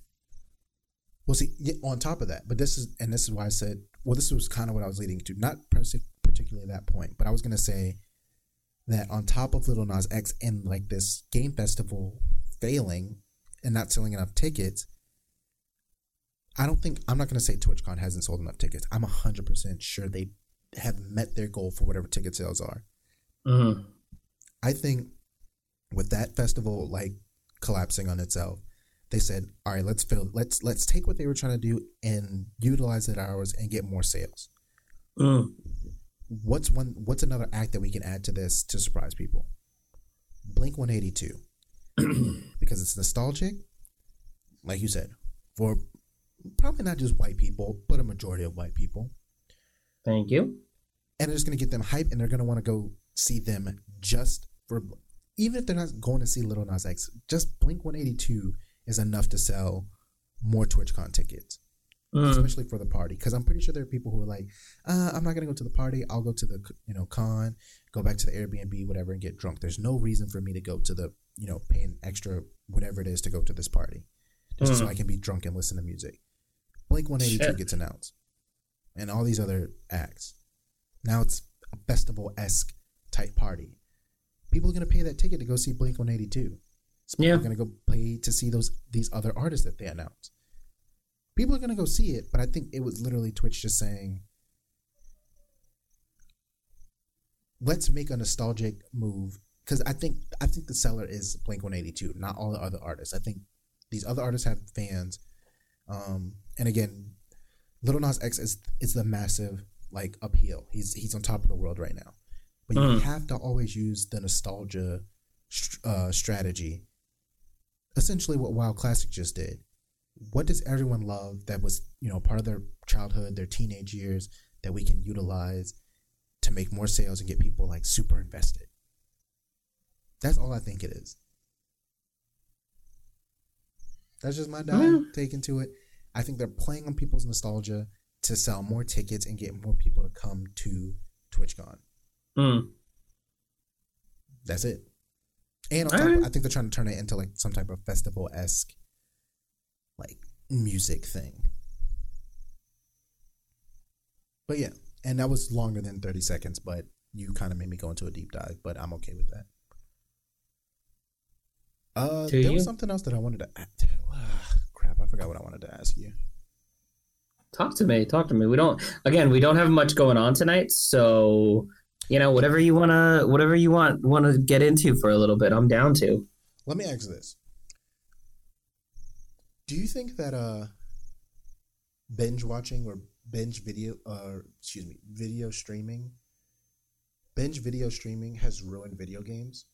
B: Well, see, on top of that, but this is, and this is why I said, well, this was kind of what I was leading to, not partic- particularly that point, but I was going to say that on top of Little Nas X and like this game festival failing and not selling enough tickets, I don't think, I'm not going to say TwitchCon hasn't sold enough tickets. I'm 100% sure they have met their goal for whatever ticket sales are.
A: Mm-hmm.
B: I think with that festival like collapsing on itself, they said, "All right, let's fill. Let's let's take what they were trying to do and utilize that hours and get more sales.
A: Mm.
B: What's one? What's another act that we can add to this to surprise people? Blink One Eighty Two, (clears throat) because it's nostalgic, like you said, for probably not just white people, but a majority of white people,
A: Thank you.
B: and it's going to get them hype, and they're going to want to go see them just for, even if they're not going to see Little Nas X, just Blink One Eighty Two is enough to sell more TwitchCon tickets.
A: Mm.
B: especially for the party because i'm pretty sure there are people who are like uh, i'm not going to go to the party i'll go to the you know con go back to the airbnb whatever and get drunk there's no reason for me to go to the you know paying extra whatever it is to go to this party just so
A: Mm.
B: i can be drunk and listen to music blink 182
A: Shit.
B: gets announced and all these other acts. Now it's a festival esque type party. People are gonna pay that ticket to go see Blink One Eighty Two. People
A: Yeah.
B: are gonna go pay to see those these other artists that they announced. People are gonna go see it, but I think it was literally Twitch just saying, "Let's make a nostalgic move." Because I think I think the seller is Blink One Eighty Two, not all the other artists. I think these other artists have fans, um, and again, Little Nas X is is the massive like uphill. He's he's on top of the world right now, but you
A: Mm.
B: have to always use the nostalgia uh, strategy. Essentially, what WoW Classic just did. What does everyone love that was you know part of their childhood, their teenage years that we can utilize to make more sales and get people like super invested? That's all I think it is. That's just my dive
A: Yeah.
B: take into it. I think they're playing on people's nostalgia to sell more tickets and get more people to come to TwitchCon.
A: Mm.
B: That's it. And on top,
A: right.
B: I think they're trying to turn it into like some type of festival esque, like music thing. But yeah, and that was longer than thirty seconds. But you kind of made me go into a deep dive. But I'm okay with that. Uh, there was something else that I wanted to add to. (sighs) crap! I forgot what I wanted to ask you.
A: Talk to me. Talk to me. We don't. Again, we don't have much going on tonight, so you know whatever you wanna, whatever you want, want to get into for a little bit. I'm down to.
B: Let me ask this. Do you think that uh binge watching or binge video uh excuse me, video streaming binge video streaming has ruined video games?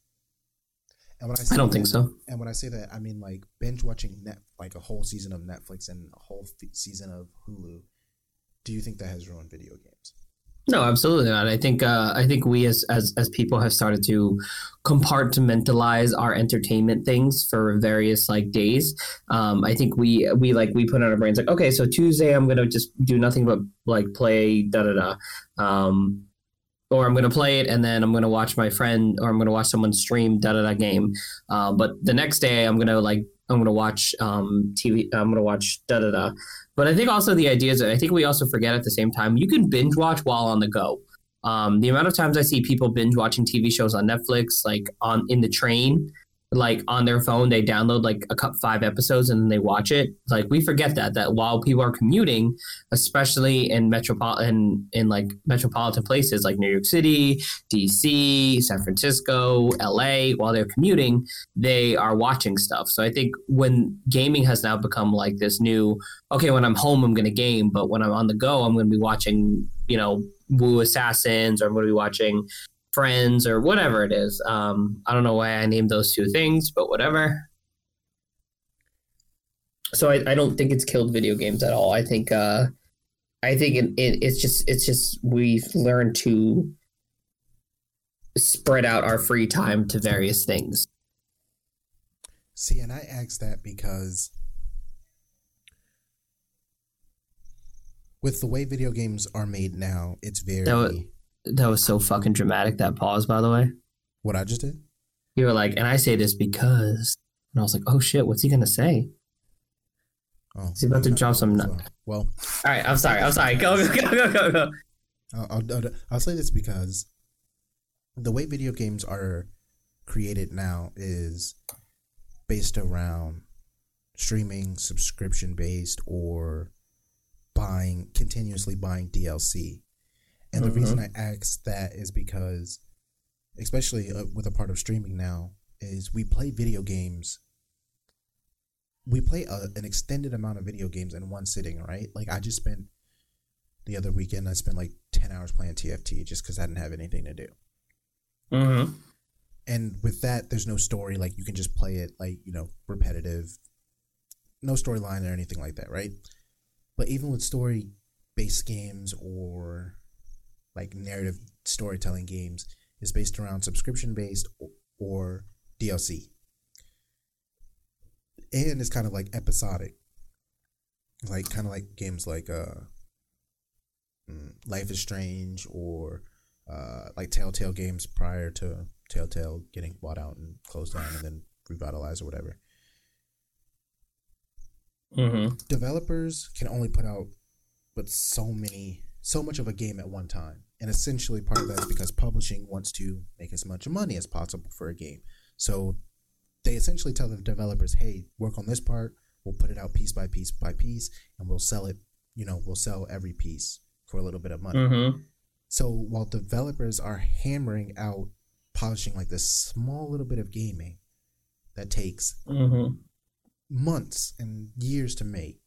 B: And when I, say
A: I don't
B: that-
A: think so.
B: And when I say that, I mean like binge watching net like a whole season of Netflix and a whole f- season of Hulu. Do you think that has ruined video games?
A: No, absolutely not. I think uh, I think we as, as as people have started to compartmentalize our entertainment things for various like days. Um, I think we we like we put on our brains like okay, so Tuesday I'm gonna just do nothing but like play da da da, um, or I'm gonna play it and then I'm gonna watch my friend or I'm gonna watch someone stream da da da game. Uh, but the next day I'm gonna like I'm gonna watch um, TV. I'm gonna watch da da da. But I think also the idea is that I think we also forget at the same time you can binge watch while on the go. Um, the amount of times I see people binge watching TV shows on Netflix, like on in the train, like mm-hmm. on their phone, they download like a cup five episodes and then they watch it. Like we forget that that while people are commuting, especially in metropolitan in like metropolitan places like New York City, DC, San Francisco, LA, while they're commuting, they are watching stuff. So I think when gaming has now become like this new okay, when I'm home, I'm going to game, but when I'm on the go, I'm going to be watching, you know, Woo Assassins or I'm going to be watching Friends or whatever it is. Um, I don't know why I named those two things, but whatever. So I, I don't think it's killed video games at all. I think uh, I think it, it, it's just it's just we've learned to spread out our free time to various things.
B: See, and I asked that because with the way video games are made now, it's very
A: That was so fucking dramatic. That pause, by the way.
B: what I just did.
A: You were like, and I say this because, and I was like, oh shit, what's he gonna say?
B: Oh,
A: He's about to drop some
B: so-
A: nut-
B: Well,
A: All right, I'm sorry, I'm sorry. Go, go, go, go, go, go.
B: I'll, I'll, I'll, I'll say this because the way video games are created now is based around streaming, subscription based, or buying continuously buying DLC. And the
A: Mhm.
B: reason I ask that is because, especially uh, with a part of streaming now, is we play video games. We play a, an extended amount of video games in one sitting, right? Like I just spent the other weekend. I spent like ten hours playing TFT just because I didn't have anything to do.
A: Mm-hmm.
B: And with that, there's no story. Like you can just play it like you know repetitive, no storyline or anything like that, right? But even with story based games or like narrative storytelling games, is based around subscription based or, DLC, and it's kind of like episodic, like kind of like games like uh, mm, Life is Strange or uh, like Telltale games prior to Telltale getting bought out and closed down and then revitalized or whatever.
A: Mm-hmm.
B: Developers can only put out but so many, so much of a game at one time. And essentially, part of that is because publishing wants to make as much money as possible for a game. So they essentially tell the developers, "Hey, work on this part. We'll put it out piece by piece by piece, and we'll sell it. You know, we'll sell every piece for a little bit of money."
A: Mm-hmm.
B: So while developers are hammering out polishing like this small little bit of gaming that takes
A: Mm-hmm.
B: months and years to make.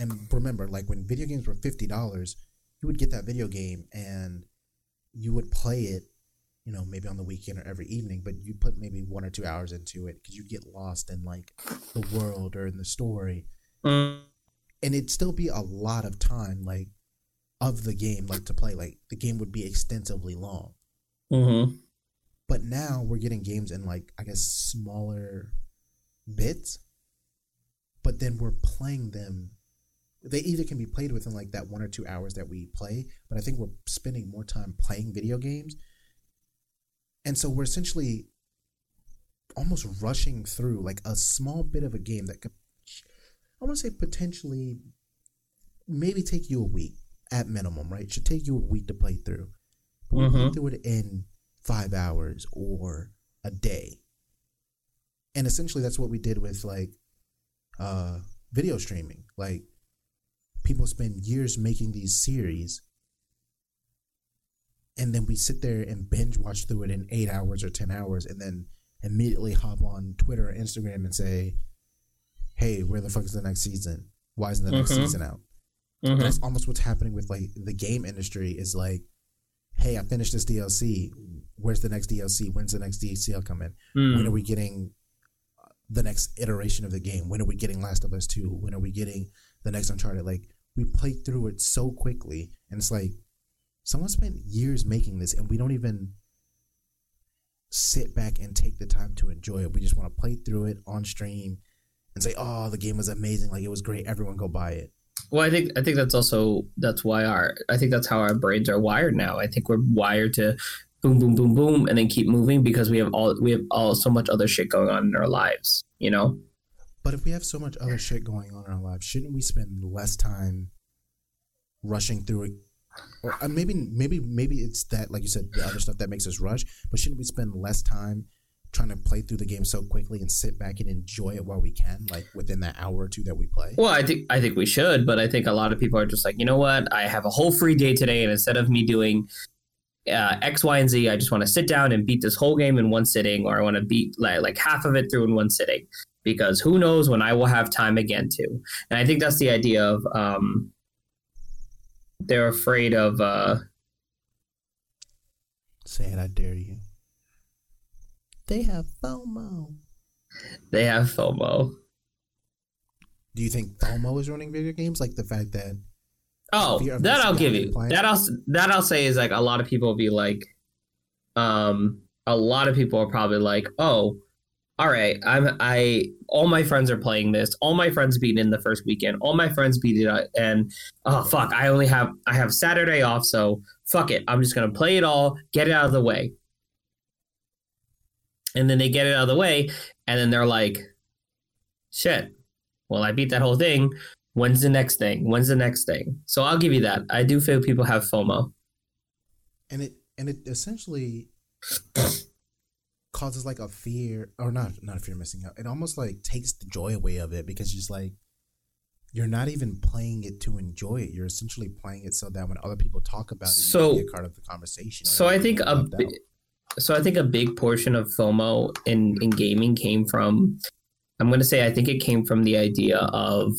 B: And remember, like when video games were fifty dollars, you would get that video game and you would play it, you know, maybe on the weekend or every evening, but you put maybe one or two hours into it because you get lost in like the world or in the story,
A: Mm.
B: and it'd still be a lot of time, like of the game, like to play. Like the game would be extensively long.
A: Mm-hmm.
B: But now we're getting games in like I guess smaller bits, but then we're playing them. They either can be played within like that one or two hours that we play, but I think we're spending more time playing video games, and so we're essentially almost rushing through like a small bit of a game that could, I want to say potentially, maybe take you a week at minimum, right? It Should take you a week to play through. But we play
A: Mhm.
B: through it in five hours or a day. And essentially that's what we did with like uh video streaming. Like people spend years making these series and then we sit there and binge watch through it in eight hours or ten hours and then immediately hop on Twitter or Instagram and say, Hey, where the fuck is the next season? Why isn't the next
A: Mhm.
B: season out?
A: Mm-hmm.
B: that's almost what's happening with like the game industry is like, hey, I finished this DLC. Where's the next DLC? When's the next DLC coming?
A: Mm.
B: When are we getting the next iteration of the game? When are we getting Last of Us 2? When are we getting the next Uncharted? Like, we play through it so quickly, and it's like someone spent years making this, and we don't even sit back and take the time to enjoy it. We just want to play through it on stream and say, oh, the game was amazing. Like, it was great. Everyone go buy it.
A: Well, I think I think that's also that's why our I think that's how our brains are wired now. I think we're wired to boom, boom, boom, boom, and then keep moving because we have all we have all so much other shit going on in our lives. You know.
B: But if we have so much other shit going on in our lives, shouldn't we spend less time rushing through it? Or uh, maybe, maybe, maybe it's that, like you said, the other stuff that makes us rush. But shouldn't we spend less time trying to play through the game so quickly and sit back and enjoy it while we can, like within that hour or two that we play?
A: Well, I think I think we should, but I think a lot of people are just like, you know what? I have a whole free day today, and instead of me doing uh, X, Y, and Z, I just want to sit down and beat this whole game in one sitting, or I want to beat like, like half of it through in one sitting, because who knows when I will have time again to. And I think that's the idea of um, they're afraid of. Uh,
B: Say it, I dare you. They have FOMO.
A: they have FOMO.
B: Do you think FOMO is running video games? Like the fact that
A: Oh,
B: Fear
A: that I'll give you.
B: playing.
A: That I'll that I'll say is like a lot of people will be like, um, a lot of people are probably like, oh, all right, I'm I all my friends are playing this. All my friends beat it in the first weekend. All my friends beat it, uh, and oh fuck, I only have I have Saturday off, so fuck it, I'm just gonna play it all, get it out of the way. And then they get it out of the way, and then they're like, shit. Well, I beat that whole thing. When's the next thing? When's the next thing? So I'll give you that. I do feel people have FOMO.
B: and it and it essentially (sniffs) causes like a fear or not not a fear of missing out. It almost like takes the joy away of it because you're just like you're not even playing it to enjoy it. You're essentially playing it so that when other people talk about it
A: So-
B: you be a part of the conversation
A: So I think a bi- so I think a big portion of FOMO in in gaming came from I'm going to say I think it came from the idea of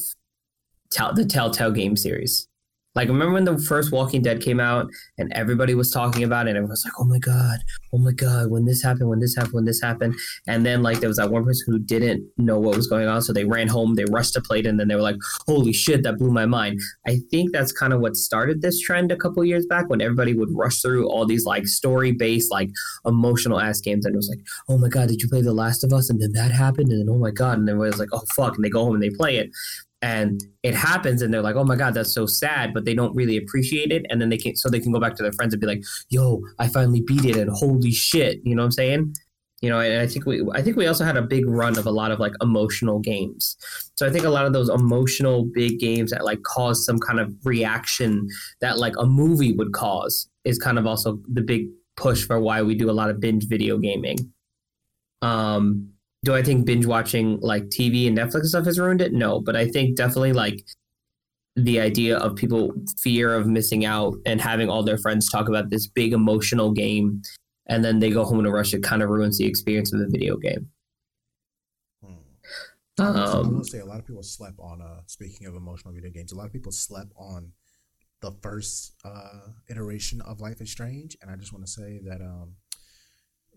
A: tell, the Telltale game series. Like remember when the first Walking Dead came out and everybody was talking about it and everyone was like, "Oh my god, oh my god, when this happened, when this happened, when this happened." And then like there was that one person who didn't know what was going on, so they ran home, they rushed to play it and then they were like, "Holy shit, that blew my mind." I think that's kind of what started this trend a couple years back when everybody would rush through all these like story-based like emotional ass games and it was like, "Oh my god, did you play The Last of Us?" and then that happened and then oh my god and everybody's like, "Oh fuck." And they go home and they play it and it happens and they're like oh my god that's so sad but they don't really appreciate it and then they can so they can go back to their friends and be like yo i finally beat it and holy shit you know what i'm saying You know, and I think we I think we also had a big run of a lot of like emotional games. So I think a lot of those emotional big games that like cause some kind of reaction that like a movie would cause is kind of also the big push for why we do a lot of binge video gaming. Um, do I think binge watching like TV and Netflix stuff has ruined it? No, but I think definitely like the idea of people fear of missing out and having all their friends talk about this big emotional game and then they go home in a rush it kind of ruins the experience of the video game
B: Hmm. I
A: um,
B: will say a lot of people slept on. Uh, speaking of emotional video games, a lot of people slept on the first uh, iteration of Life is Strange, and I just want to say that, um,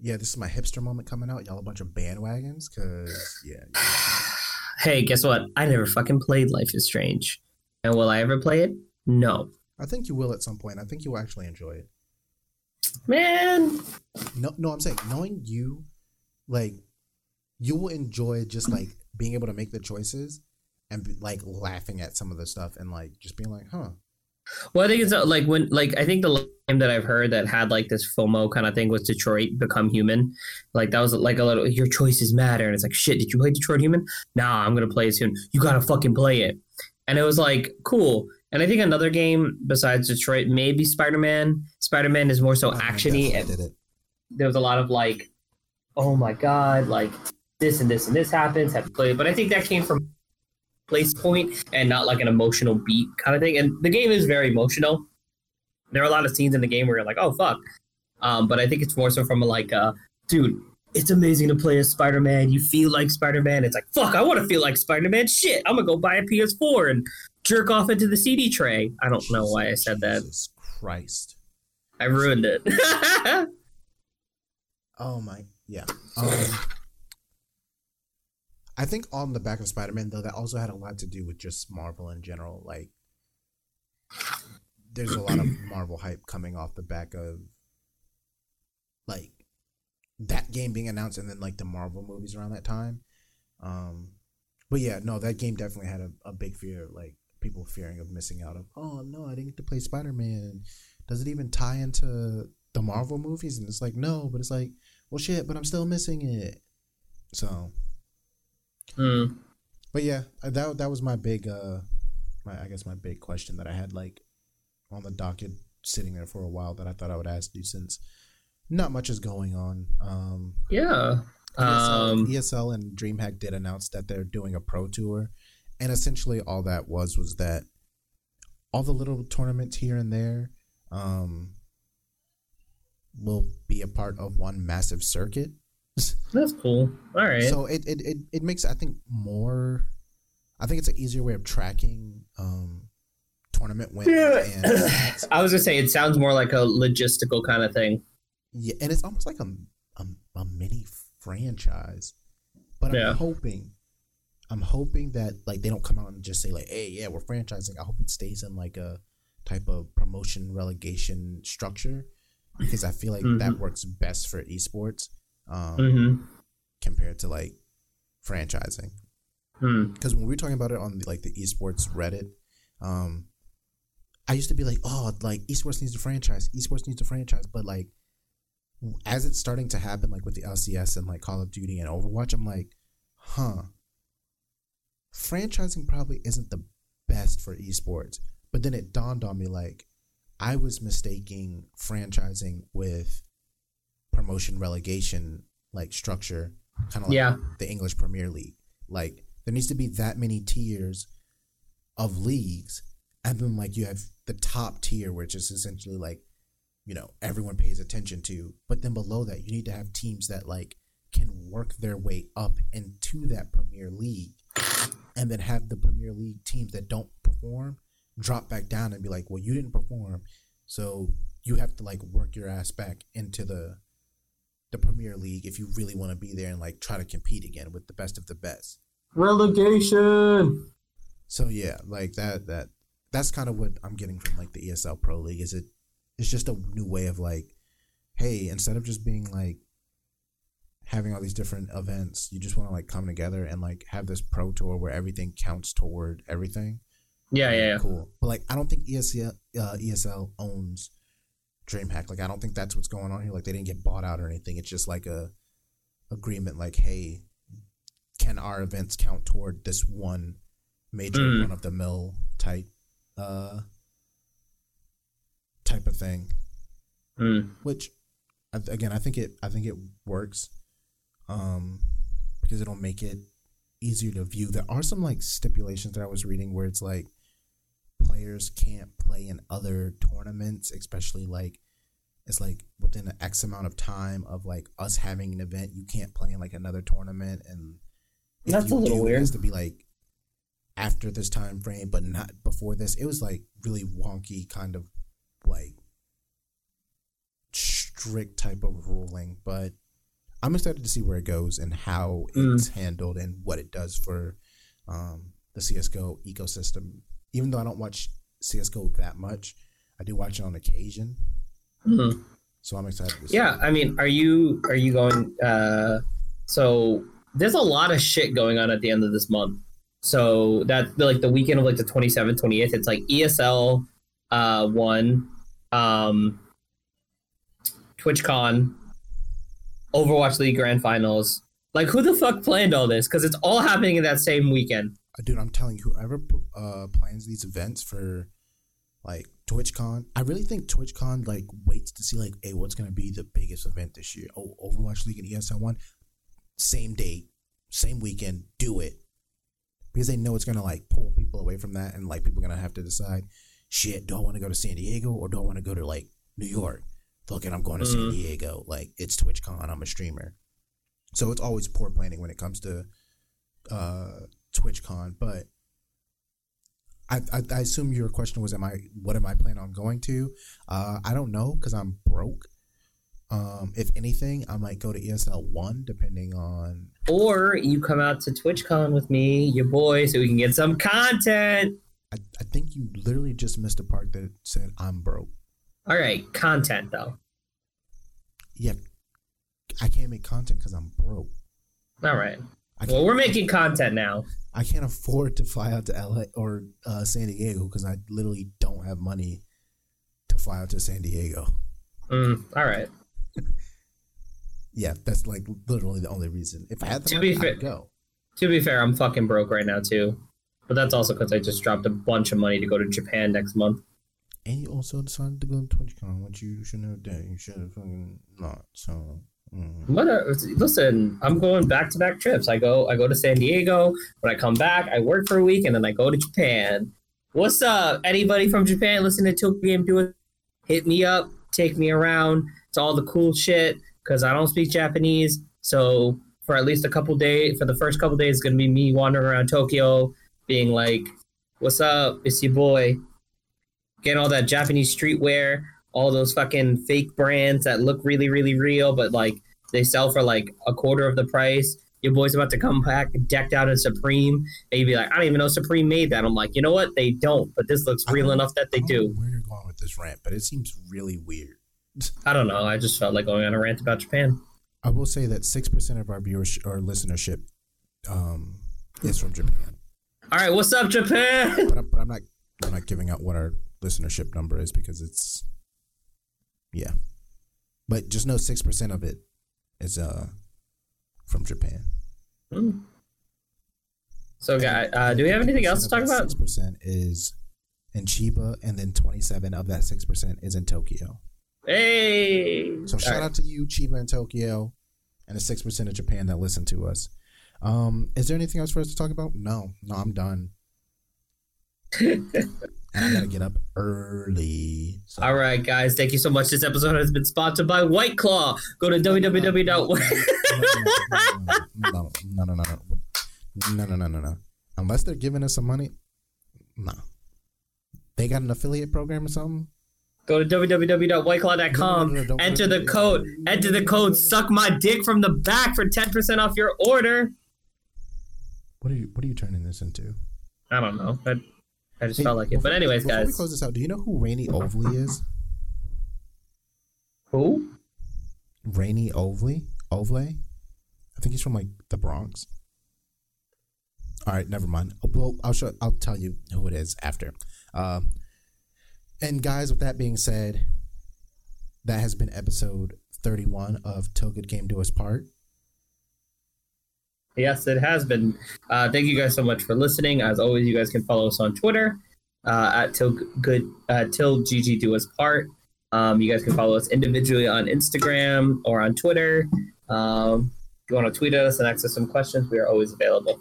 B: yeah, this is my hipster moment coming out. Y'all a bunch of bandwagons, cause yeah, (sighs)
A: hey guess what i never fucking played life is strange and will i ever play it no
B: I think you will at some point. I think you will actually enjoy it.
A: man
B: No, no, I'm saying knowing you, like, you will enjoy just like being able to make the choices and be, like laughing at some of the stuff and like just being like, huh.
A: Well i think it's uh, like when like i think the game that i've heard that had like this fomo kind of thing was detroit become human. Like that was like a little your choices matter. And it's like shit did you play detroit human? Nah i'm gonna play it soon. You gotta fucking play it. And it was like cool. And i think another game besides detroit maybe spider-man. Spider-man is more so
B: Spider-Man
A: actiony
B: definitely
A: and
B: did it.
A: there was a lot of like, oh my god, like this and this and this happens, have to play it. But I think that came from place point and not like an emotional beat kind of thing. And the game is very emotional. There are a lot of scenes in the game where you're like, oh fuck. Um, but I think it's more so from a like, uh, dude, it's amazing to play as Spider Man. You feel like Spider Man. It's like, fuck, I want to feel like Spider Man. Shit, I'm gonna go buy a PS4 and jerk off into the CD tray. I don't know why I said that.
B: Jesus Christ.
A: I ruined it. (laughs)
B: Oh my, yeah. Um, I think on the back of Spider-Man though, that also had a lot to do with just Marvel in general. Like, there's a lot of (clears throat) Marvel hype coming off the back of like that game being announced, and then like the Marvel movies around that time. Um, but yeah, no, that game definitely had a, a big fear, like people fearing of missing out of. Oh no, I didn't get to play Spider-Man. Does it even tie into the Marvel movies? And it's like no, but it's like well shit but i'm still missing it so
A: Hmm.
B: but yeah that that was my big uh my i guess my big question that i had like on the docket sitting there for a while that i thought i would ask you since not much is going on um
A: Yeah.
B: ESL,
A: Um,
B: ESL and DreamHack did announce that they're doing a pro tour, and essentially all that was was that all the little tournaments here and there um, will be a part of one massive circuit.
A: That's cool. All right.
B: So it, it, it, it makes I think more. I think it's an easier way of tracking um, tournament wins.
A: Yeah.
B: And, (coughs)
A: I was gonna say it sounds more like a logistical kind of thing.
B: yeah, and it's almost like a, a, a mini franchise. But I'm
A: Yeah.
B: hoping, I'm hoping that like they don't come out and just say like, "Hey, yeah, we're franchising." I hope it stays in like a type of promotion relegation structure because I feel like that works best for esports um,
A: Mm-hmm.
B: compared to like franchising.
A: Hmm.
B: because when we were talking about it on the, like the esports Reddit, um, I used to be like, oh, like esports needs a franchise, esports needs a franchise, but like as it's starting to happen, like with the LCS and like Call of Duty and Overwatch, I'm like, huh, franchising probably isn't the best for esports. But then it dawned on me like I was mistaking franchising with promotion relegation like structure, kind of like
A: Yeah.
B: the English Premier League. Like there needs to be that many tiers of leagues, and then like you have the top tier, which is essentially like you know everyone pays attention to. But then below that, you need to have teams that like can work their way up into that Premier League, and then have the Premier League teams that don't perform drop back down and be like, well, you didn't perform, so you have to like work your ass back into the the Premier League if you really want to be there and like try to compete again with the best of the best.
A: Relegation.
B: So yeah, like that that that's kind of what I'm getting from like the ESL Pro League is it it's just a new way of like hey, instead of just being like having all these different events, you just want to like come together and like have this pro tour where everything counts toward everything.
A: Yeah, yeah, yeah.
B: Cool. But like I don't think ESL uh, ESL owns DreamHack. Like I don't think that's what's going on here. Like they didn't get bought out or anything. It's just like a agreement like, hey, can our events count toward this one major
A: Mm.
B: one of the mill type uh type of thing?
A: Mm.
B: Which again, I think it I think it works um because it'll make it easier to view. There are some like stipulations that I was reading where it's like players can't play in other tournaments, especially like it's like within an X amount of time of like us having an event, you can't play in like another tournament, and
A: That's a little
B: do, it
A: weird.
B: has to be like after this time frame, but not before this. It was like really wonky, kind of like strict type of ruling, but I'm excited to see where it goes and how
A: Mm.
B: it's handled and what it does for um, the CS:GO ecosystem. Even though I don't watch CS:GO that much, I do watch it on occasion,
A: Mm.
B: so I'm excited.
A: Yeah, I mean, are you are you going? Uh, so there's a lot of shit going on at the end of this month. So that like the weekend of like the 27th, 28th, it's like ESL uh, one, um, TwitchCon, Overwatch League Grand Finals. Like, who the fuck planned all this? Because it's all happening in that same weekend.
B: Dude i'm telling you whoever uh plans these events for like twitchcon i really think twitchcon like waits to see like hey what's gonna be the biggest event this year? Oh overwatch league and esl one same date same weekend do it. Because they know it's gonna like pull people away from that and like people are gonna have to decide shit do i want to go to san diego or do i want to go to like new york? And i'm going to san
A: Mhm.
B: diego. Like it's twitchcon i'm a streamer. So it's always poor planning when it comes to uh TwitchCon, but I, I I assume your question was, am I what am I planning on going to? Uh, I don't know because I'm broke. Um, if anything, I might go to ESL one, depending on.
A: Or you come out to TwitchCon with me, your boy, so we can get some content.
B: I, I think you literally just missed a part that said I'm broke.
A: All right, content though.
B: Yeah, I can't make content because I'm broke.
A: All right.
B: I
A: Well, we're making content now.
B: I can't afford to fly out to LA or uh, San Diego because I literally don't have money to fly out to San Diego.
A: Mm, all right. (laughs)
B: Yeah, that's like literally the only reason. If I had the
A: To
B: money,
A: be
B: I'd go.
A: To be fair, I'm fucking broke right now too. But that's also because I just dropped a bunch of money to go to Japan next month.
B: And you also decided to go to TwitchCon, which you shouldn't have done. You should have fucking not. So, mm.
A: What? A, listen, I'm going back to back trips. I go, I go to San Diego. When I come back, I work for a week, and then I go to Japan. What's up? Anybody from Japan listening to Tokyo Game Do it? Hit me up. Take me around. It's all the cool shit because I don't speak Japanese. So for at least a couple days, for the first couple days, it's gonna be me wandering around Tokyo, being like, "What's up? It's your boy." Getting all that Japanese streetwear, all those fucking fake brands that look really, really real, but like they sell for like a quarter of the price. Your boy's about to come back decked out in Supreme. And you'd be like, I don't even know Supreme made that. I'm like, you know what? They don't, but this looks real enough that they
B: I don't know. Where you're going with this rant, but it seems really weird. (laughs)
A: I don't know. I just felt like going on a rant about Japan.
B: I will say that six percent of our viewership or listenership um, is from Japan,
A: All right, what's up, Japan?
B: but, I, but I'm not. I'm not giving out what our listenership number is because it's. Yeah, but just know six percent of it is uh from Japan.
A: Hmm. So, guy, uh, do we have anything else to talk about?
B: Six percent is in Chiba, and then twenty-seven of that six percent is in Tokyo.
A: Hey.
B: So shout out to you, Chiba and Tokyo, and the six percent of Japan that listen to us. Um, is there anything else for us to talk about? No, no, I'm done. (laughs) and I gotta get up early. So.
A: All right, guys. Thank you so much. This episode has been sponsored by White Claw. Go to www.
B: No, no, no, no, no, no, no, no, no. Unless they're giving us some money, no. They got an affiliate program or something.
A: Go to www.whiteclaw.com.
B: No, no,
A: enter the code. Enter the code. Suck my dick from the back for ten percent off your order.
B: What are you? What are you turning this into?
A: I don't know. I just
B: Hey,
A: felt like it.
B: before-
A: But anyways,
B: before we close this out, do you know who Rainy Ovely is?
A: Who?
B: Rainy Ovely? Ovley? I think he's from like the Bronx. All right, never mind. Well, I'll show. I'll tell you who it is after. Um, and guys, with that being said, that has been episode thirty-one of Till Good Game Do Us Part.
A: Yes, it has been. Uh, thank you guys so much for listening. As always, you guys can follow us on Twitter uh, at till good uh, till GG do us part. Um, you guys can follow us individually on Instagram or on Twitter. Um, if you want to tweet at us and ask us some questions, we are always available.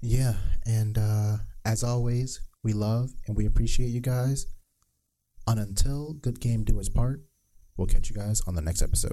B: Yeah, and uh, as always, we love and we appreciate you guys. And until good game do us part, we'll catch you guys on the next episode.